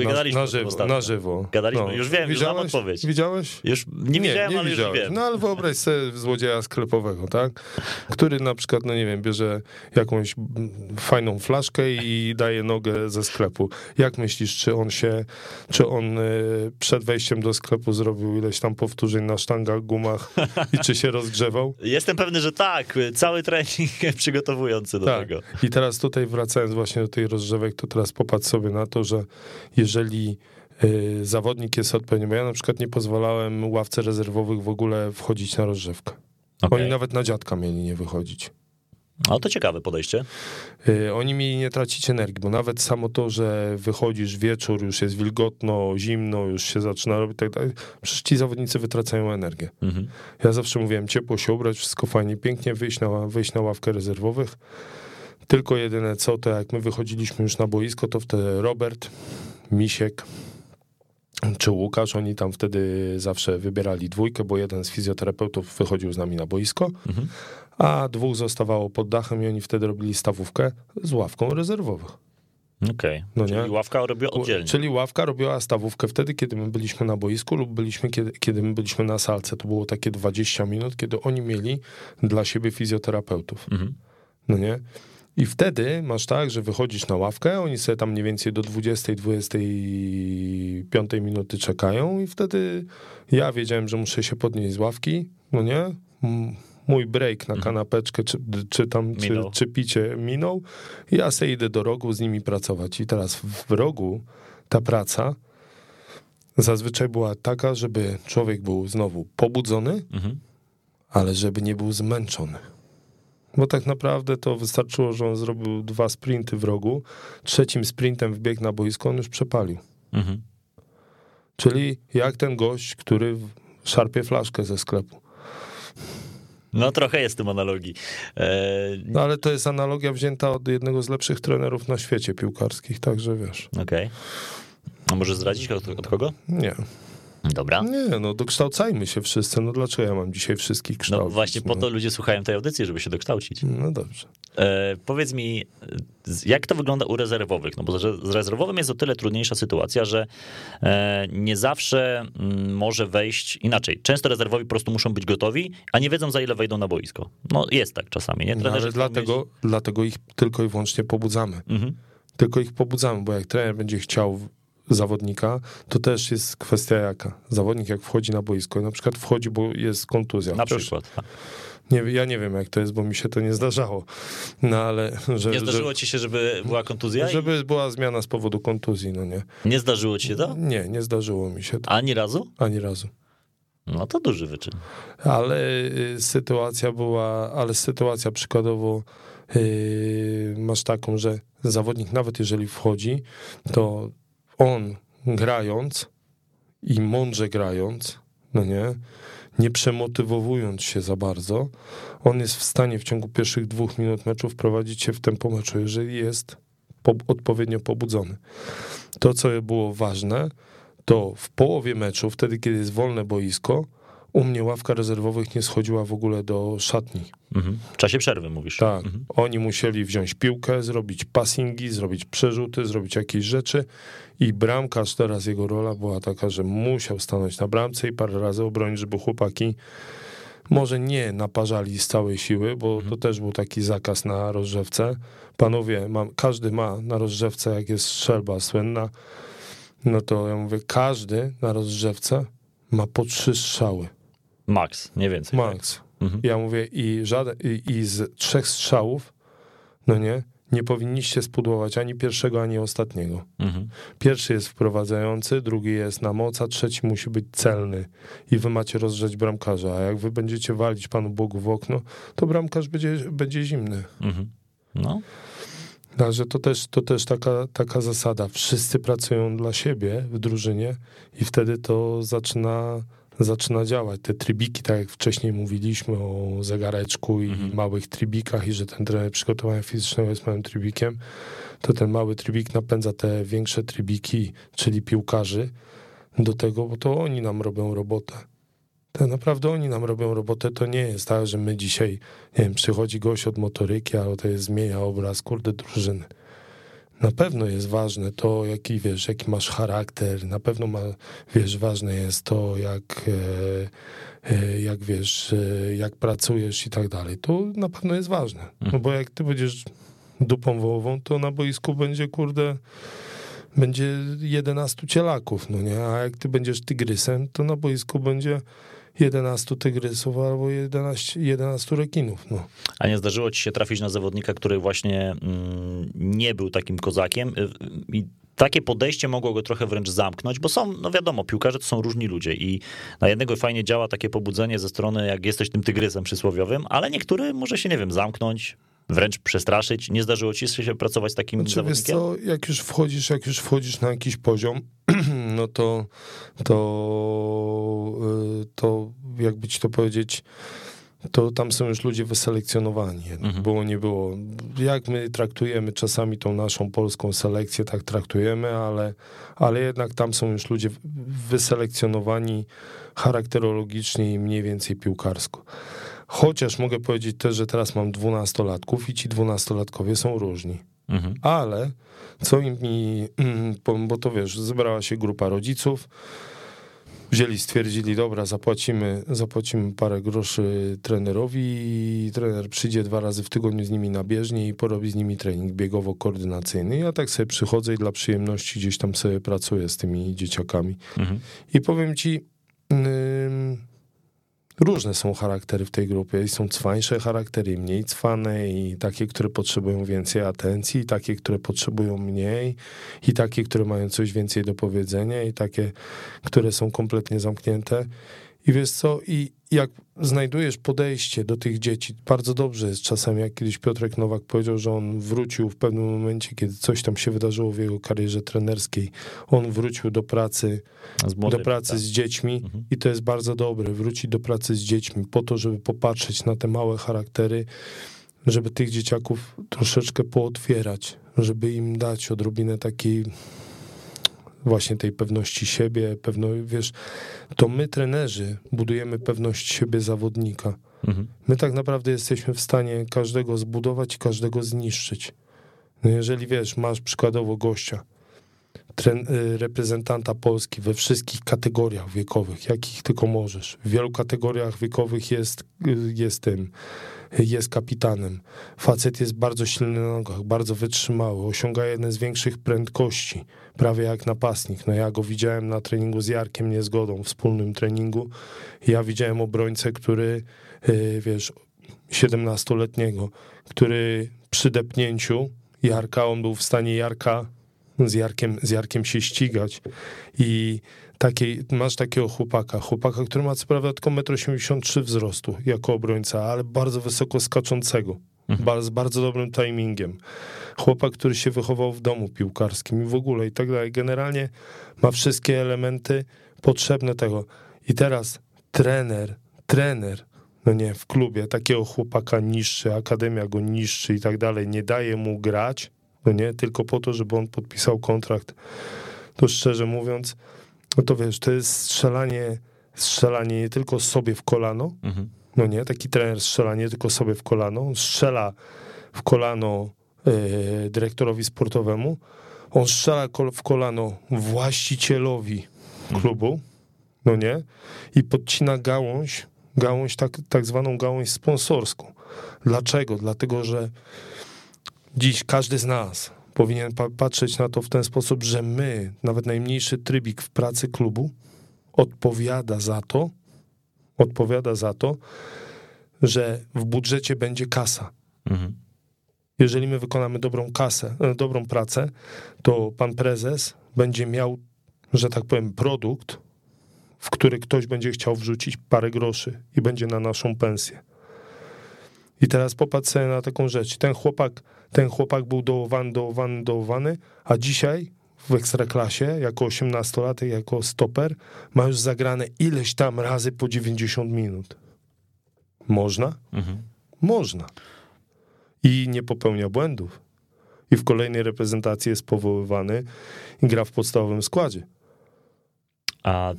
e, na, na, żywo, na żywo? No. Gadaliśmy, już wiem, już znam widziałeś? odpowiedź. Widziałeś? Już nie widziałem, ale już widziałeś. wiem. No ale wyobraź sobie złodzieja sklepowego, tak? Który na przykład, no nie wiem, bierze jakąś fajną flaszkę i daje nogę ze sklepu. Jak myślisz, czy on się, czy on e, przed wejściem do sklepu zrobił ileś tam powtórzeń na sztangach, gumach i czy się rozgrzewał? (laughs) Jestem pewny, że tak. Cały trening (laughs) przygotowujący do Tak. tego. I teraz tutaj wracając właśnie do tej rozgrzewek, to teraz popatrz sobie na to, że jeżeli y, zawodnik jest odpowiedni, bo ja na przykład nie pozwalałem ławce rezerwowych w ogóle wchodzić na rozgrzewkę. Okej. Oni nawet na dziadka mieli nie wychodzić. No to ciekawe podejście. Y, Oni mieli nie tracić energii, bo nawet samo to, że wychodzisz wieczór, już jest wilgotno, zimno, już się zaczyna robić tak dalej, przecież ci zawodnicy wytracają energię. Mhm. Ja zawsze mówiłem, ciepło się ubrać, wszystko fajnie, pięknie, wyjść na, wyjść na ławkę rezerwowych. Tylko jedyne co, to jak my wychodziliśmy już na boisko, to wtedy Robert, Misiek czy Łukasz, oni tam wtedy zawsze wybierali dwójkę, bo jeden z fizjoterapeutów wychodził z nami na boisko, Mhm. a dwóch zostawało pod dachem i oni wtedy robili stawówkę z ławką rezerwowych. Okej. No Czyli nie? ławka robiła oddzielnie. Czyli ławka robiła stawówkę wtedy, kiedy my byliśmy na boisku lub byliśmy, kiedy, kiedy my byliśmy na salce. To było takie 20 minut, kiedy oni mieli dla siebie fizjoterapeutów. Mhm. No nie? I wtedy masz tak, że wychodzisz na ławkę, oni sobie tam mniej więcej do 20-25 minuty czekają i wtedy ja wiedziałem, że muszę się podnieść z ławki, no nie? Mój break na kanapeczkę, czy, czy tam, czy, czy picie minął. Ja sobie idę do rogu z nimi pracować. I teraz w rogu ta praca zazwyczaj była taka, żeby człowiek był znowu pobudzony, Mhm. ale żeby nie był zmęczony. Bo tak naprawdę to wystarczyło, że on zrobił dwa sprinty w rogu, trzecim sprintem wbiegł na boisko, on już przepalił. Mhm. Czyli jak ten gość, który szarpie flaszkę ze sklepu. No trochę jest tym analogii. E, No ale to jest analogia wzięta od jednego z lepszych trenerów na świecie piłkarskich, także wiesz. Okej. A może zdradzić od, od kogo? Nie, Dobra. nie, no dokształcajmy się wszyscy. No dlaczego ja mam dzisiaj wszystkich kształcić? No właśnie po to ludzie słuchają tej audycji, żeby się dokształcić. No dobrze. E, powiedz mi, z- jak to wygląda u rezerwowych? No bo z rezerwowym jest o tyle trudniejsza sytuacja, że e, nie zawsze mm, może wejść inaczej. Często rezerwowi po prostu muszą być gotowi, a nie wiedzą za ile wejdą na boisko. No jest tak czasami, nie? No, Trenerzy ale chcą dlatego, dlatego ich tylko i wyłącznie pobudzamy. Mieć... Mhm. Tylko ich pobudzamy, bo jak trener będzie chciał zawodnika, to też jest kwestia jaka. Zawodnik jak wchodzi na boisko, na przykład wchodzi, bo jest kontuzja. Na Chociaż przykład. tak. Nie, ja nie wiem jak to jest, bo mi się to nie zdarzało. No ale... Że, Nie zdarzyło że, ci się, żeby była kontuzja? żeby była zmiana z powodu kontuzji, no nie. I nie zdarzyło ci się to? Nie, nie zdarzyło mi się to Ani razu? ani razu. No to duży wyczyn. Ale y, sytuacja była, ale sytuacja przykładowo y, masz taką, że zawodnik nawet jeżeli wchodzi, to on grając i mądrze grając, no nie, nie przemotywowując się za bardzo, on jest w stanie w ciągu pierwszych dwóch minut meczu wprowadzić się w tempo meczu, jeżeli jest po, odpowiednio pobudzony. To, co było ważne, to w połowie meczu, wtedy kiedy jest wolne boisko, u mnie ławka rezerwowych nie schodziła w ogóle do szatni. Mhm. W czasie przerwy mówisz. Tak, Mhm. oni musieli wziąć piłkę, zrobić passingi, zrobić przerzuty, zrobić jakieś rzeczy i bramkarz, teraz jego rola była taka, że musiał stanąć na bramce i parę razy obronić, żeby chłopaki może nie naparzali z całej siły, bo to też był taki zakaz na rozrzewce. Panowie, mam, każdy ma na rozrzewce, jak jest strzelba słynna, no to ja mówię, każdy na rozrzewce ma po trzy strzały. Max, nie więcej. Max. Mhm. Ja mówię, i, żaden, i, i z trzech strzałów, no nie, nie powinniście spudłować ani pierwszego, ani ostatniego. Mhm. Pierwszy jest wprowadzający, drugi jest na moc, a trzeci musi być celny. I wy macie rozgrzeć bramkarza, a jak wy będziecie walić Panu Bogu w okno, to bramkarz będzie, będzie zimny. Mhm. No, Także to też, to też taka, taka zasada. Wszyscy pracują dla siebie w drużynie i wtedy to zaczyna, zaczyna działać. Te trybiki, tak jak wcześniej mówiliśmy o zegareczku i Mhm. małych trybikach i że ten trener przygotowania fizycznego jest małym trybikiem, to ten mały trybik napędza te większe trybiki, czyli piłkarzy do tego, bo to oni nam robią robotę. Tak naprawdę oni nam robią robotę. To nie jest tak, że my dzisiaj, nie wiem, przychodzi gość od motoryki, albo to jest zmienia obraz, kurde, drużyny. Na pewno jest ważne to, jaki wiesz, jaki masz charakter. Na pewno ma, wiesz, ważne jest to, jak, e, e, jak wiesz, e, jak pracujesz i tak dalej. To na pewno jest ważne. No bo jak ty będziesz dupą wołową, to na boisku będzie, kurde, będzie 11 cielaków, no nie? A jak ty będziesz tygrysem, to na boisku będzie 11 tygrysów albo 11, 11 rekinów, no. a nie zdarzyło ci się trafić na zawodnika, który właśnie mm, nie był takim kozakiem y, i takie podejście mogło go trochę wręcz zamknąć, bo są, no wiadomo, piłkarze to są różni ludzie i na jednego fajnie działa takie pobudzenie ze strony, jak jesteś tym tygrysem przysłowiowym, ale niektóry może się, nie wiem, zamknąć, wręcz przestraszyć. Nie zdarzyło ci się pracować z takim Znaczy, wiesz zawodnikiem? co, jak już wchodzisz, jak już wchodzisz na jakiś poziom, (clears throat) no to, to, y, to jakby ci to powiedzieć, to tam są już ludzie wyselekcjonowani, jednak, było nie było. Jak my traktujemy czasami tą naszą polską selekcję, tak traktujemy, ale, ale jednak tam są już ludzie wyselekcjonowani charakterologicznie i mniej więcej piłkarsko. Chociaż mogę powiedzieć też, że teraz mam dwunastolatków i ci dwunastolatkowie są różni. Mhm. Ale co im mi, bo- bo to wiesz, zebrała się grupa rodziców, wzięli, stwierdzili, dobra, zapłacimy, zapłacimy parę groszy trenerowi i trener przyjdzie dwa razy w tygodniu z nimi na bieżnię i porobi z nimi trening biegowo-koordynacyjny. Ja tak sobie przychodzę i dla przyjemności gdzieś tam sobie pracuję z tymi dzieciakami. Mhm. I powiem ci, ym, różne są charaktery w tej grupie. I są cwańsze charaktery, mniej cwane, i takie, które potrzebują więcej atencji, i takie, które potrzebują mniej, i takie, które mają coś więcej do powiedzenia, i takie, które są kompletnie zamknięte. I wiesz co, i jak znajdujesz podejście do tych dzieci, bardzo dobrze jest czasami, jak kiedyś Piotrek Nowak powiedział, że on wrócił w pewnym momencie, kiedy coś tam się wydarzyło w jego karierze trenerskiej, on wrócił do pracy młodym, do pracy tak. z dziećmi Mhm. i to jest bardzo dobre, wrócić do pracy z dziećmi po to, żeby popatrzeć na te małe charaktery, żeby tych dzieciaków troszeczkę pootwierać, żeby im dać odrobinę takiej właśnie tej pewności siebie, pewno, wiesz, to my trenerzy budujemy pewność siebie zawodnika. Mhm. My tak naprawdę jesteśmy w stanie każdego zbudować i każdego zniszczyć. No jeżeli wiesz, masz przykładowo gościa, tren, y, reprezentanta Polski we wszystkich kategoriach wiekowych, jakich tylko możesz. W wielu kategoriach wiekowych jest, y, jest tym, jest kapitanem. Facet jest bardzo silny na nogach, bardzo wytrzymały, osiąga jedne z większych prędkości, prawie jak napastnik. No ja go widziałem na treningu z Jarkiem Niezgodą, wspólnym treningu. Ja widziałem obrońcę, który, y, wiesz, 17-letniego, który przy depnięciu Jarka, on był w stanie Jarka z Jarkiem, z Jarkiem się ścigać i takiej, masz takiego chłopaka, chłopaka, który ma co prawda tylko 1,83 m wzrostu jako obrońca, ale bardzo wysoko skaczącego, mhm. z bardzo dobrym timingiem. Chłopak, który się wychował w domu piłkarskim i w ogóle i tak dalej. Generalnie ma wszystkie elementy potrzebne tego. I teraz trener, trener, no nie, w klubie takiego chłopaka niższy, akademia go niższy i tak dalej, nie daje mu grać, no nie, tylko po to, żeby on podpisał kontrakt, to szczerze mówiąc, no to wiesz, to jest strzelanie, strzelanie nie tylko sobie w kolano, mhm. No nie, taki trener strzela nie tylko sobie w kolano, on strzela w kolano e, dyrektorowi sportowemu, on strzela w kolano właścicielowi mhm. klubu, no nie, i podcina gałąź, gałąź tak, tak zwaną gałąź sponsorską. Dlaczego? Dlatego, że dziś każdy z nas powinien pa patrzeć na to w ten sposób, że my, nawet najmniejszy trybik w pracy klubu, odpowiada za to, odpowiada za to, że w budżecie będzie kasa. Mhm. Jeżeli my wykonamy dobrą kasę, e, dobrą pracę, to pan prezes będzie miał, że tak powiem, produkt, w który ktoś będzie chciał wrzucić parę groszy i będzie na naszą pensję. I teraz popatrz sobie na taką rzecz. Ten chłopak, ten chłopak był dołowany, dołowany, dołowany, a dzisiaj w ekstraklasie, jako 18-latek, jako stoper, ma już zagrane ileś tam razy po 90 minut. Można? Mhm. Można. I nie popełnia błędów. I w kolejnej reprezentacji jest powoływany i gra w podstawowym składzie. A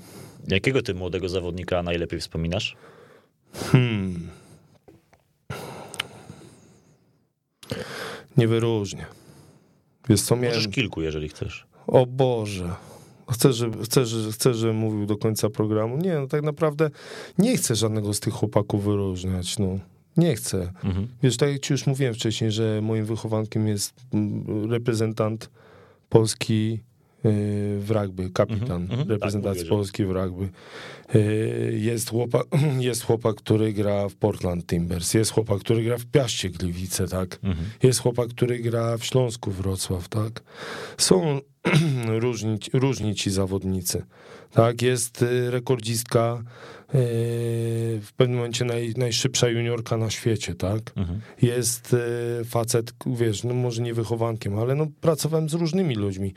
jakiego ty młodego zawodnika najlepiej wspominasz? Hmm. Nie wyróżnię. Jest co miałem... Możesz kilku, jeżeli chcesz. O Boże. Chcesz, żeby, chcesz, chcesz, żebym mówił do końca programu? Nie, no tak naprawdę nie chcę żadnego z tych chłopaków wyróżniać, no. Nie chcę. Mhm. Wiesz, tak jak ci już mówiłem wcześniej, że moim wychowankiem jest reprezentant Polski w rugby, kapitan mm -hmm, reprezentacji tak, Polski w rugby. Jest chłopak, (clears throat) jest chłopak, który gra w Portland Timbers, jest chłopak, który gra w Piaście Gliwice, tak? -hmm. Jest chłopak, który gra w Śląsku Wrocław, tak? Są (clears throat) różni, różni ci zawodnicy, tak? Jest y, rekordzistka w pewnym momencie naj, najszybsza juniorka na świecie, tak? Mhm. Jest y, facet, wiesz, no może nie wychowankiem, ale no pracowałem z różnymi ludźmi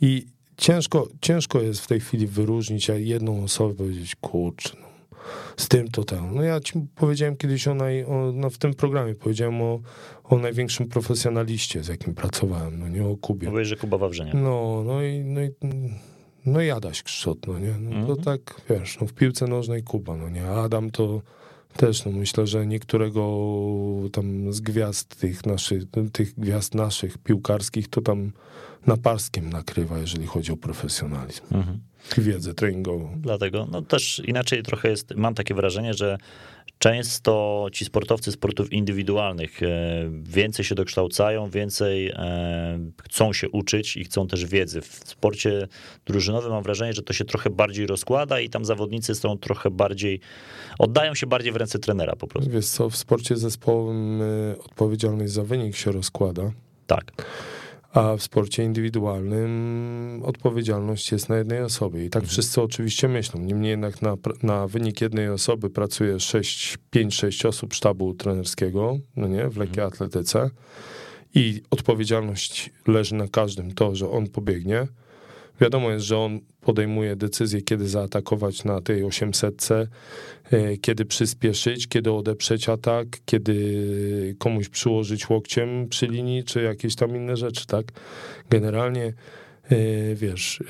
i ciężko, ciężko jest w tej chwili wyróżnić, a jedną osobę powiedzieć, kurczę, no, z tym to tam. No ja ci powiedziałem kiedyś o, naj, o no w tym programie, powiedziałem o, o największym profesjonaliście, z jakim pracowałem, no nie o Kubie. Mówisz, że Kuba Wawrzyniak. No, no i, no i no i Adaś Krzczot, no nie? No to mhm. tak, wiesz, no w piłce nożnej Kuba, no nie? Adam to też, no myślę, że niektórego tam z gwiazd tych naszych, tych gwiazd naszych piłkarskich to tam na parskiem nakrywa, jeżeli chodzi o profesjonalizm. Mhm. Wiedzę treningową. Dlatego, no też inaczej trochę jest, mam takie wrażenie, że Często ci sportowcy sportów indywidualnych e, więcej się dokształcają, więcej e, chcą się uczyć i chcą też wiedzy. W sporcie drużynowym mam wrażenie, że to się trochę bardziej rozkłada i tam zawodnicy są trochę bardziej, oddają się bardziej w ręce trenera po prostu. Wiesz co, w sporcie zespołowym e, odpowiedzialność za wynik się rozkłada. Tak a w sporcie indywidualnym odpowiedzialność jest na jednej osobie. I tak mhm. wszyscy oczywiście myślą. Niemniej jednak na, na wynik jednej osoby pracuje 5-6 osób sztabu trenerskiego, no nie, w lekkiej mhm. atletyce. I odpowiedzialność leży na każdym to, że on pobiegnie. Wiadomo jest, że on podejmuje decyzję, kiedy zaatakować na tej 800, e, kiedy przyspieszyć, kiedy odeprzeć atak, kiedy komuś przyłożyć łokciem przy linii, czy jakieś tam inne rzeczy, tak? Generalnie e, wiesz,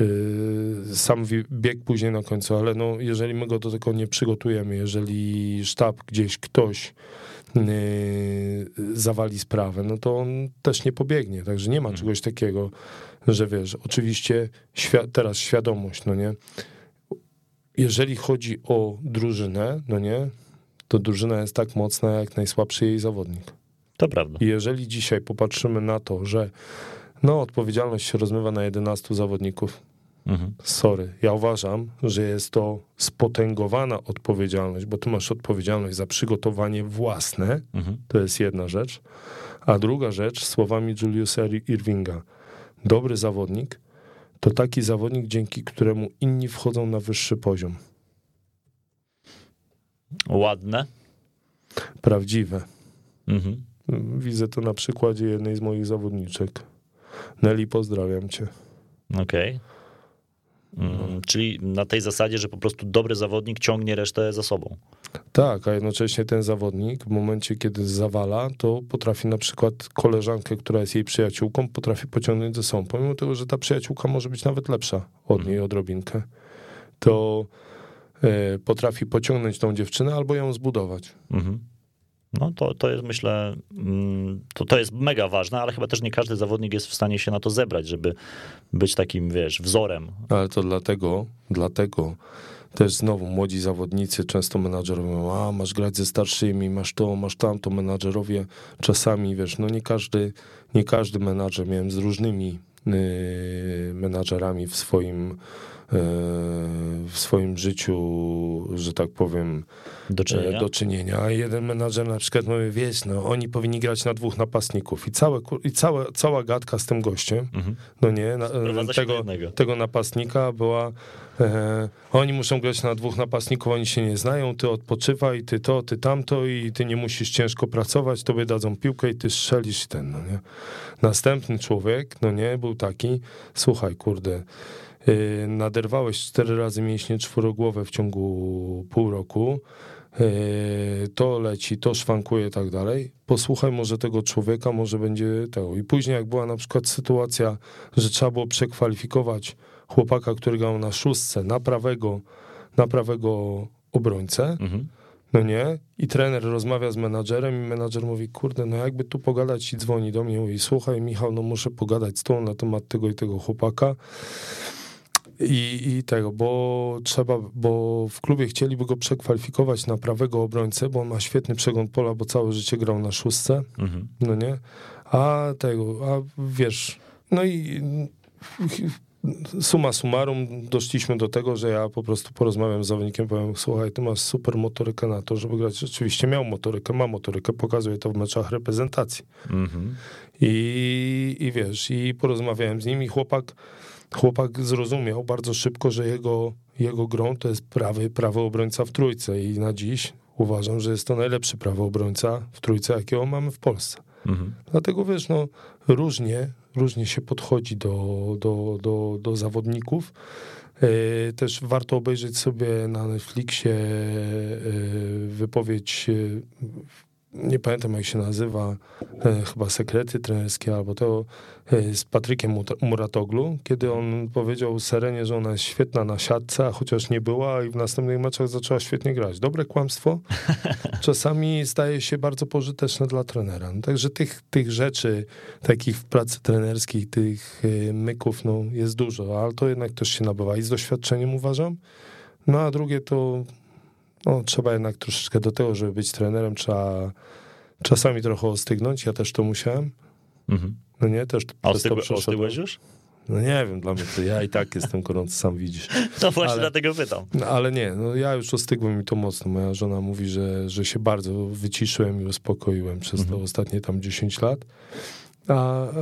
e, sam bieg później na końcu, ale no, jeżeli my go do tego nie przygotujemy, jeżeli sztab gdzieś ktoś zawali sprawę, no to on też nie pobiegnie, także nie ma mhm. czegoś takiego że wiesz, oczywiście teraz świadomość, no nie? Jeżeli chodzi o drużynę, no nie? To drużyna jest tak mocna, jak najsłabszy jej zawodnik. To prawda. I jeżeli dzisiaj popatrzymy na to, że no, odpowiedzialność się rozmywa na 11 zawodników, Mhm. sorry, ja uważam, że jest to spotęgowana odpowiedzialność, bo ty masz odpowiedzialność za przygotowanie własne, Mhm. to jest jedna rzecz. A druga rzecz, słowami Juliusa Irvinga, dobry zawodnik to taki zawodnik, dzięki któremu inni wchodzą na wyższy poziom. Ładne. Prawdziwe. Mhm. Widzę to na przykładzie jednej z moich zawodniczek. Nelly, pozdrawiam cię. Okej. Mm, Czyli na tej zasadzie, że po prostu dobry zawodnik ciągnie resztę za sobą. Tak, a jednocześnie ten zawodnik w momencie, kiedy zawala, to potrafi na przykład koleżankę, która jest jej przyjaciółką, potrafi pociągnąć ze sobą. Pomimo tego, że ta przyjaciółka może być nawet lepsza od niej odrobinkę, to e, potrafi pociągnąć tą dziewczynę albo ją zbudować. Mhm. No to, to jest myślę, mm, to, to jest mega ważne, ale chyba też nie każdy zawodnik jest w stanie się na to zebrać, żeby być takim, wiesz, wzorem. Ale to dlatego, dlatego też znowu młodzi zawodnicy, często menadżerowie mówią, a masz grać ze starszymi, masz to, masz tamto, menadżerowie czasami, wiesz, no nie każdy, nie każdy menadżer, miałem z różnymi yy, menadżerami w swoim w swoim życiu, że tak powiem, Do czynienia. e, do czynienia. A jeden menadżer na przykład mówi, wiesz, no oni powinni grać na dwóch napastników i, całe, i całe, cała gadka z tym gościem, Mhm. no nie, na, do tego, tego napastnika była, e, oni muszą grać na dwóch napastników, oni się nie znają, ty odpoczywaj, ty to, ty tamto i ty nie musisz ciężko pracować, tobie dadzą piłkę i ty strzelisz i ten, no nie. Następny człowiek, no nie, był taki, słuchaj, kurde, naderwałeś cztery razy mięśnie czworogłowe w ciągu pół roku, yy, to leci, to szwankuje i tak dalej. Posłuchaj może tego człowieka, może będzie tego. I później jak była na przykład sytuacja, że trzeba było przekwalifikować chłopaka, który grał na szóstce, na prawego, na prawego obrońcę, Mhm. no nie? I trener rozmawia z menadżerem i menadżer mówi, kurde, no jakby tu pogadać i dzwoni do mnie i mówi, słuchaj Michał, no muszę pogadać z tobą na temat tego i tego chłopaka i, i tego, bo trzeba, bo w klubie chcieliby go przekwalifikować na prawego obrońcę, bo on ma świetny przegląd pola, bo całe życie grał na szóstce, Mhm. no nie? A tego, a wiesz, no i suma summarum doszliśmy do tego, że ja po prostu porozmawiam z zawodnikiem, powiem, słuchaj, ty masz super motorykę na to, żeby grać. Rzeczywiście miał motorykę, ma motorykę, pokazuje to w meczach reprezentacji. Mhm. I, I wiesz, i porozmawiałem z nim i chłopak, chłopak zrozumiał bardzo szybko, że jego, jego grą to jest prawy, prawy obrońca w trójce i na dziś uważam, że jest to najlepszy prawy obrońca w trójce, jakiego mamy w Polsce. Mhm. Dlatego wiesz, no różnie, różnie się podchodzi do, do, do, do zawodników. E, Też warto obejrzeć sobie na Netflixie e, wypowiedź, e, nie pamiętam jak się nazywa, chyba sekrety trenerskie albo to z Patrykiem Muratoglu, kiedy on powiedział Serenie, że ona jest świetna na siatce, a chociaż nie była i w następnych meczach zaczęła świetnie grać. Dobre kłamstwo (laughs) czasami staje się bardzo pożyteczne dla trenera. No, także tych, tych rzeczy takich w pracy trenerskiej, tych e, myków, no jest dużo, ale to jednak też się nabywa i z doświadczeniem uważam. No a drugie to no, trzeba jednak troszeczkę do tego, żeby być trenerem, trzeba czasami trochę ostygnąć. Ja też to musiałem. Mhm. No nie, też A ostygłeś już? No nie wiem, dla mnie to ja i tak jestem gorący, sam widzisz. (laughs) No właśnie Ale- dlatego pytam. No, ale nie, no ja już ostygłem mi to mocno. Moja żona mówi, że, że się bardzo wyciszyłem i uspokoiłem przez Mhm. te ostatnie tam 10 lat. A, e,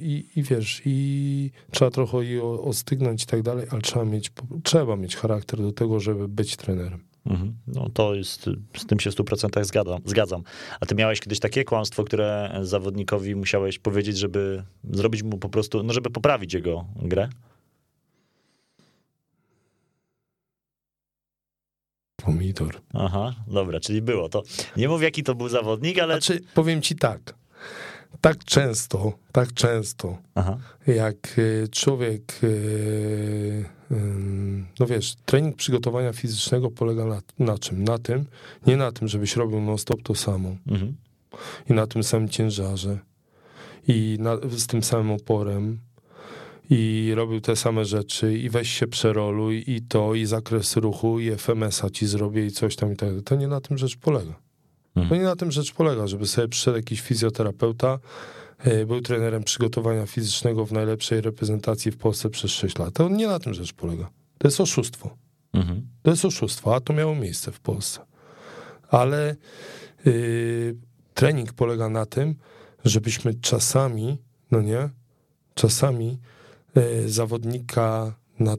i, I wiesz, i trzeba trochę i ostygnąć i tak dalej, ale trzeba mieć, trzeba mieć charakter do tego, żeby być trenerem. Mhm. No to jest, z tym się w 100% zgadzam, zgadzam. A ty miałeś kiedyś takie kłamstwo, które zawodnikowi musiałeś powiedzieć, żeby zrobić mu po prostu, no żeby poprawić jego grę? Pomidor. Aha, dobra, czyli było to. Nie mów jaki to był zawodnik, ale... Znaczy, powiem ci tak, tak często, tak często, Aha. jak y, człowiek, y, no wiesz, trening przygotowania fizycznego polega na, na czym? Na tym, nie na tym, żebyś robił non-stop to samo Mhm. i na tym samym ciężarze i na, z tym samym oporem i robił te same rzeczy i weź się przeroluj i to, i zakres ruchu, i FMS-a ci zrobię i coś tam i tak. To nie na tym rzecz polega. To nie na tym rzecz polega, żeby sobie przyszedł jakiś fizjoterapeuta, e, był trenerem przygotowania fizycznego w najlepszej reprezentacji w Polsce przez 6 lat. To nie na tym rzecz polega. To jest oszustwo. Mhm. To jest oszustwo, a to miało miejsce w Polsce. Ale yy, trening polega na tym, żebyśmy czasami, no nie, czasami yy, zawodnika na,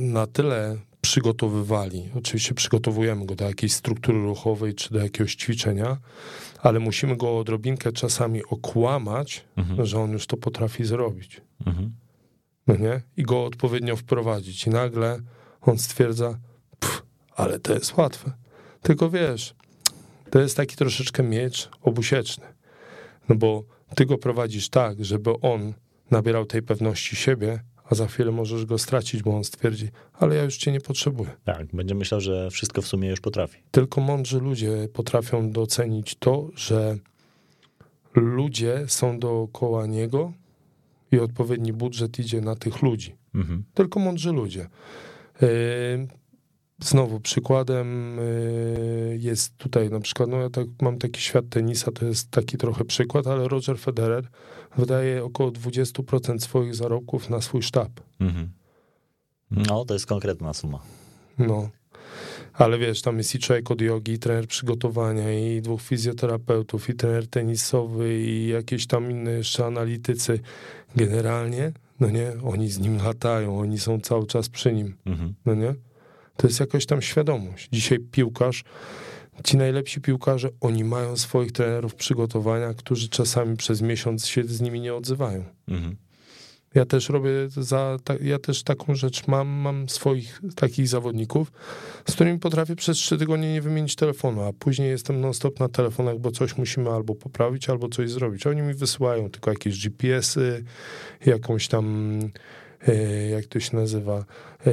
na tyle przygotowywali. Oczywiście przygotowujemy go do jakiejś struktury ruchowej czy do jakiegoś ćwiczenia, ale musimy go odrobinkę czasami okłamać, Mhm. że on już to potrafi zrobić Mhm. no nie? I go odpowiednio wprowadzić. I nagle on stwierdza, "Pff, ale to jest łatwe. Tylko wiesz, to jest taki troszeczkę miecz obusieczny. No bo ty go prowadzisz tak, żeby on nabierał tej pewności siebie, a za chwilę możesz go stracić, bo on stwierdzi, ale ja już cię nie potrzebuję. Tak, będzie myślał, że wszystko w sumie już potrafi. Tylko mądrzy ludzie potrafią docenić to, że ludzie są dookoła niego i odpowiedni budżet idzie na tych ludzi. Mhm. Tylko mądrzy ludzie. Yy, Znowu przykładem yy, jest tutaj na przykład, no ja tak, mam taki świat tenisa, to jest taki trochę przykład, ale Roger Federer wydaje około 20% swoich zarobków na swój sztab. Mhm. No, to jest konkretna suma. No. Ale wiesz, tam jest i człowiek od jogi, i trener przygotowania, i dwóch fizjoterapeutów, i trener tenisowy, i jakieś tam inne jeszcze analitycy. Generalnie, no nie, oni z nim latają, oni są cały czas przy nim, Mhm. no nie? To jest jakoś tam świadomość. Dzisiaj piłkarz, ci najlepsi piłkarze, oni mają swoich trenerów przygotowania, którzy czasami przez miesiąc się z nimi nie odzywają. Mhm. Ja też robię za, ta, ja też taką rzecz mam, mam swoich takich zawodników, z którymi potrafię przez trzy tygodnie nie wymienić telefonu, a później jestem non-stop na telefonach, bo coś musimy albo poprawić, albo coś zrobić. Oni mi wysyłają tylko jakieś GPS-y, jakąś tam, jak to się nazywa, e,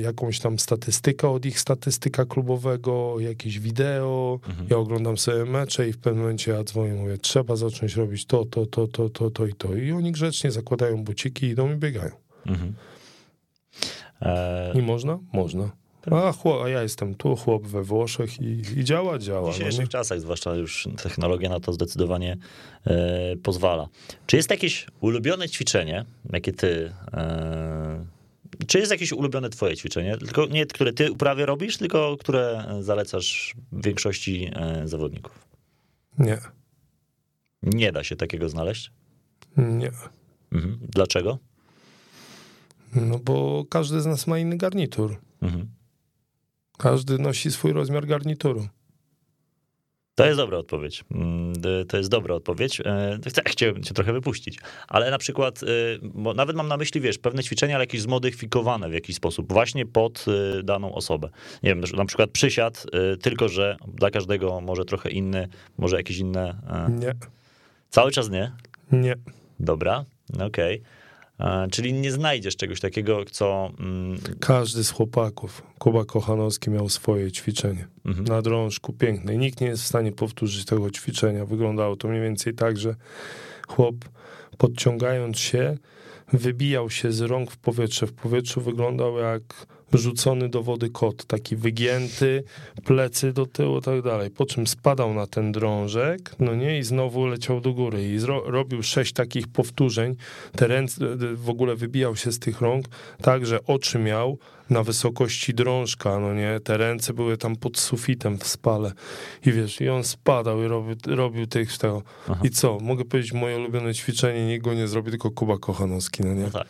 jakąś tam statystykę od ich statystyka klubowego, jakieś wideo, Mhm. ja oglądam sobie mecze i w pewnym momencie ja dzwonię, mówię, trzeba zacząć robić to, to, to, to, to, to i to. I oni grzecznie zakładają buciki, idą i biegają. Mhm. E, I można? Można. A, chłop, a ja jestem tu, chłop we Włoszech i, i działa, działa. W No, dzisiejszych nie? czasach, zwłaszcza już technologia na to zdecydowanie e, pozwala. Czy jest jakieś ulubione ćwiczenie, jakie ty. E, czy jest jakieś ulubione twoje ćwiczenie? Tylko nie, które ty prawie robisz, tylko które zalecasz większości e, zawodników. nie, Nie da się takiego znaleźć. nie. Mhm. Dlaczego? No bo każdy z nas ma inny garnitur. Mhm. Każdy nosi swój rozmiar garnituru. To jest dobra odpowiedź. Mm, y, To jest dobra odpowiedź. E, Chcę, (laughs) chciałem cię trochę wypuścić, ale na przykład, y, bo nawet mam na myśli, wiesz, pewne ćwiczenia, ale jakieś zmodyfikowane w jakiś sposób, właśnie pod y, daną osobę. Nie wiem, na przykład przysiad, tylko że dla każdego może trochę inny, może jakieś inne. e, Nie, Cały czas nie. nie. Dobra, okej. E, Czyli nie znajdziesz czegoś takiego, co. mm, Każdy z chłopaków, Kuba Kochanowski miał swoje ćwiczenie. mhm, na drążku pięknej. Nikt nie jest w stanie powtórzyć tego ćwiczenia. Wyglądało to mniej więcej tak, że chłop podciągając się, wybijał się z rąk w powietrze. W powietrzu wyglądał jak rzucony do wody kot, taki wygięty, plecy do tyłu, tak dalej. Po czym spadał na ten drążek, no nie, i znowu leciał do góry. I zro- robił sześć takich powtórzeń. Te ręce, w ogóle wybijał się z tych rąk, tak, że oczy miał na wysokości drążka, no nie, te ręce były tam pod sufitem w spale. I wiesz, i on spadał i robił, robił tych tego. Aha. I co, mogę powiedzieć, moje ulubione ćwiczenie, nikt go nie zrobi, tylko Kuba Kochanowski, no nie. no tak.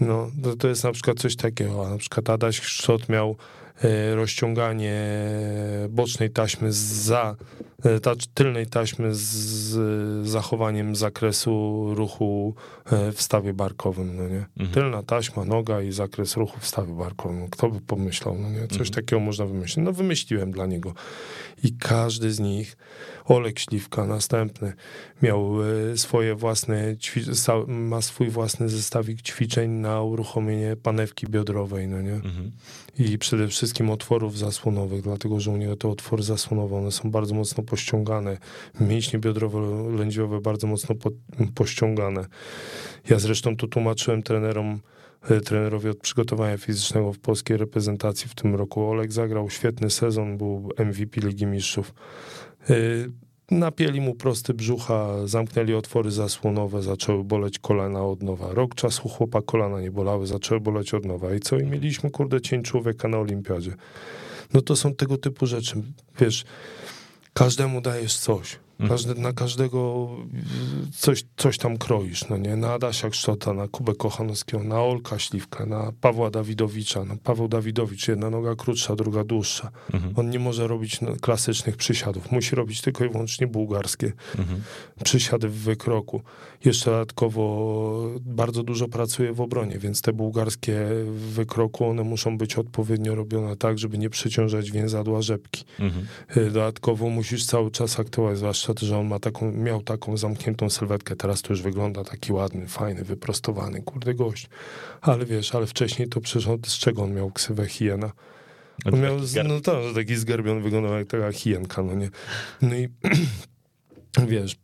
No, to, to jest na przykład coś takiego, a na przykład Adaś Szczot miał e, rozciąganie bocznej taśmy za, ta, tylnej taśmy z, zachowaniem zakresu ruchu e, w stawie barkowym, no nie? Mhm. Tylna taśma, noga i zakres ruchu w stawie barkowym. Kto by pomyślał, no nie? Coś Mhm. takiego można wymyślić. No wymyśliłem dla niego. I każdy z nich, Olek Śliwka, następny, miał e, swoje własne, ma swój własny zestawik ćwiczeń na uruchomienie panewki biodrowej, no nie? Mhm. I przede wszystkim otworów zasłonowych, dlatego że u niego te otwory zasłonowe, one są bardzo mocno pościągane, mięśnie biodrowo-lędźwiowe bardzo mocno po, pościągane. Ja zresztą to tłumaczyłem trenerom, e, trenerowi od przygotowania fizycznego w polskiej reprezentacji w tym roku. Olek zagrał świetny sezon, był MVP Ligi Mistrzów. E, napieli mu prosty brzucha, zamknęli otwory zasłonowe, zaczęły boleć kolana od nowa. Rok czasu chłopa kolana nie bolały, zaczęły boleć od nowa. I co? I mieliśmy, kurde, cień człowieka na olimpiadzie. No to są tego typu rzeczy. Wiesz, każdemu dajesz coś. Mhm. Na każdego coś, coś tam kroisz, no nie? Na Adasia Ksztota, na Kubę Kochanowskiego, na Olka Śliwka, na Pawła Dawidowicza. No, Paweł Dawidowicz, jedna noga krótsza, druga dłuższa. Mhm. On nie może robić no, klasycznych przysiadów. Musi robić tylko i wyłącznie bułgarskie mhm. przysiady w wykroku. Jeszcze dodatkowo bardzo dużo pracuje w obronie, więc te bułgarskie w wykroku, one muszą być odpowiednio robione tak, żeby nie przeciążać więzadła rzepki. Mhm. Dodatkowo musisz cały czas aktywować, zwłaszcza że on ma taką, miał taką zamkniętą sylwetkę, teraz to już wygląda taki ładny, fajny, wyprostowany, kurde gość. Ale wiesz, ale wcześniej to przecież on, z czego on miał ksywę hiena? On miał, no tak, taki zgarbiony, wyglądał jak taka hienka, no nie? No i (clears throat) wiesz,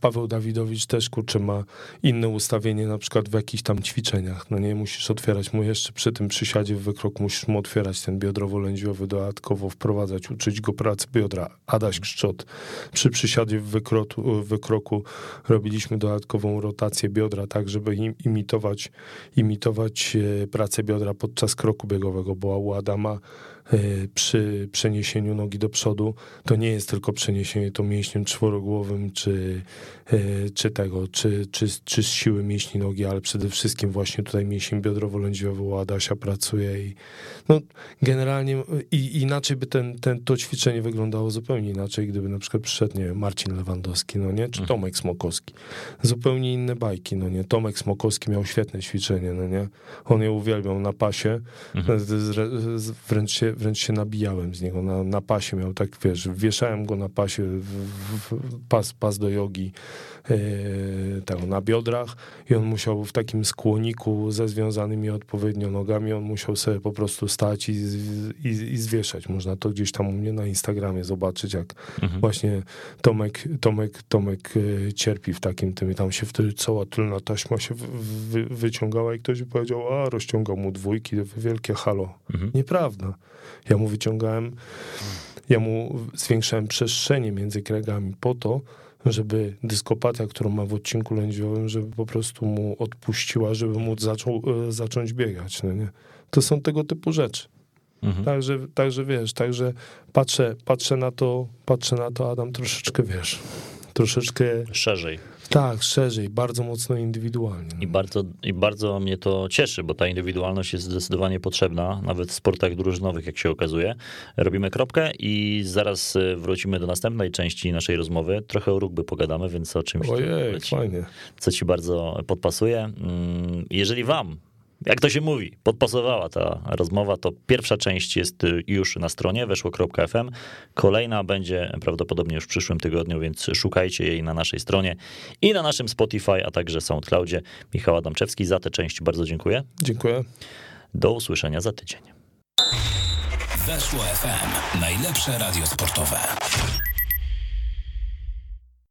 Paweł Dawidowicz też, kurczę, ma inne ustawienie na przykład w jakichś tam ćwiczeniach, no nie, musisz otwierać mu jeszcze przy tym przysiadzie w wykroku, musisz mu otwierać ten biodrowo-lędźwiowy, dodatkowo wprowadzać, uczyć go pracy biodra. Adaś Kszczot, przy przysiadzie w, wykroku, wykroku robiliśmy dodatkową rotację biodra, tak, żeby im, imitować, imitować e, pracę biodra podczas kroku biegowego, bo u Adama przy przeniesieniu nogi do przodu, to nie jest tylko przeniesienie to mięśniem czworogłowym, czy, czy tego, czy, czy, czy z siły mięśni nogi, ale przede wszystkim właśnie tutaj mięsień biodrowo-lędźwiowy u Adasia pracuje i no, generalnie i, inaczej by ten, ten, to ćwiczenie wyglądało zupełnie inaczej, gdyby na przykład przyszedł, nie wiem, Marcin Lewandowski, no nie, czy mhm. Tomek Smokowski. Zupełnie inne bajki, no nie. Tomek Smokowski miał świetne ćwiczenie, no nie. On je uwielbiał na pasie, mhm. wręcz się wręcz się nabijałem z niego. Na, na pasie miał tak, wiesz, wieszałem go na pasie, w, w, pas, pas do jogi yy, tego, na biodrach i on musiał w takim skłoniku ze związanymi odpowiednio nogami, on musiał sobie po prostu stać i, i, i zwieszać. Można to gdzieś tam u mnie na Instagramie zobaczyć, jak mhm. właśnie Tomek, Tomek, Tomek yy, cierpi w takim tym i tam się wtedy cała tylna taśma się wy, wyciągała i ktoś powiedział, a rozciągał mu dwójki, wielkie halo. Mhm. Nieprawda. Ja mu wyciągałem, ja mu zwiększałem przestrzenie między kregami po to, żeby dyskopatia, którą ma w odcinku lędźwiowym, żeby po prostu mu odpuściła, żeby móc zaczął, e, zacząć biegać. No nie? To są tego typu rzeczy. Mhm. Także, także wiesz, także patrzę, patrzę na to, patrzę na to, Adam, troszeczkę wiesz, troszeczkę szerzej. Tak, szerzej, bardzo mocno indywidualnie. I bardzo, I bardzo mnie to cieszy, bo ta indywidualność jest zdecydowanie potrzebna, nawet w sportach drużynowych, jak się okazuje. Robimy kropkę i zaraz y, wrócimy do następnej części naszej rozmowy. Trochę o rugby pogadamy, więc o czymś, Ojej, co, fajnie. co ci bardzo podpasuje. Mm, jeżeli wam jak to się mówi, podpasowała ta rozmowa, to pierwsza część jest już na stronie weszło.fm. Kolejna będzie prawdopodobnie już w przyszłym tygodniu, więc szukajcie jej na naszej stronie i na naszym Spotify, a także SoundCloudzie. Michał Adamczewski, za tę część bardzo dziękuję. Dziękuję. Do usłyszenia za tydzień. Weszło FM. Najlepsze radio sportowe.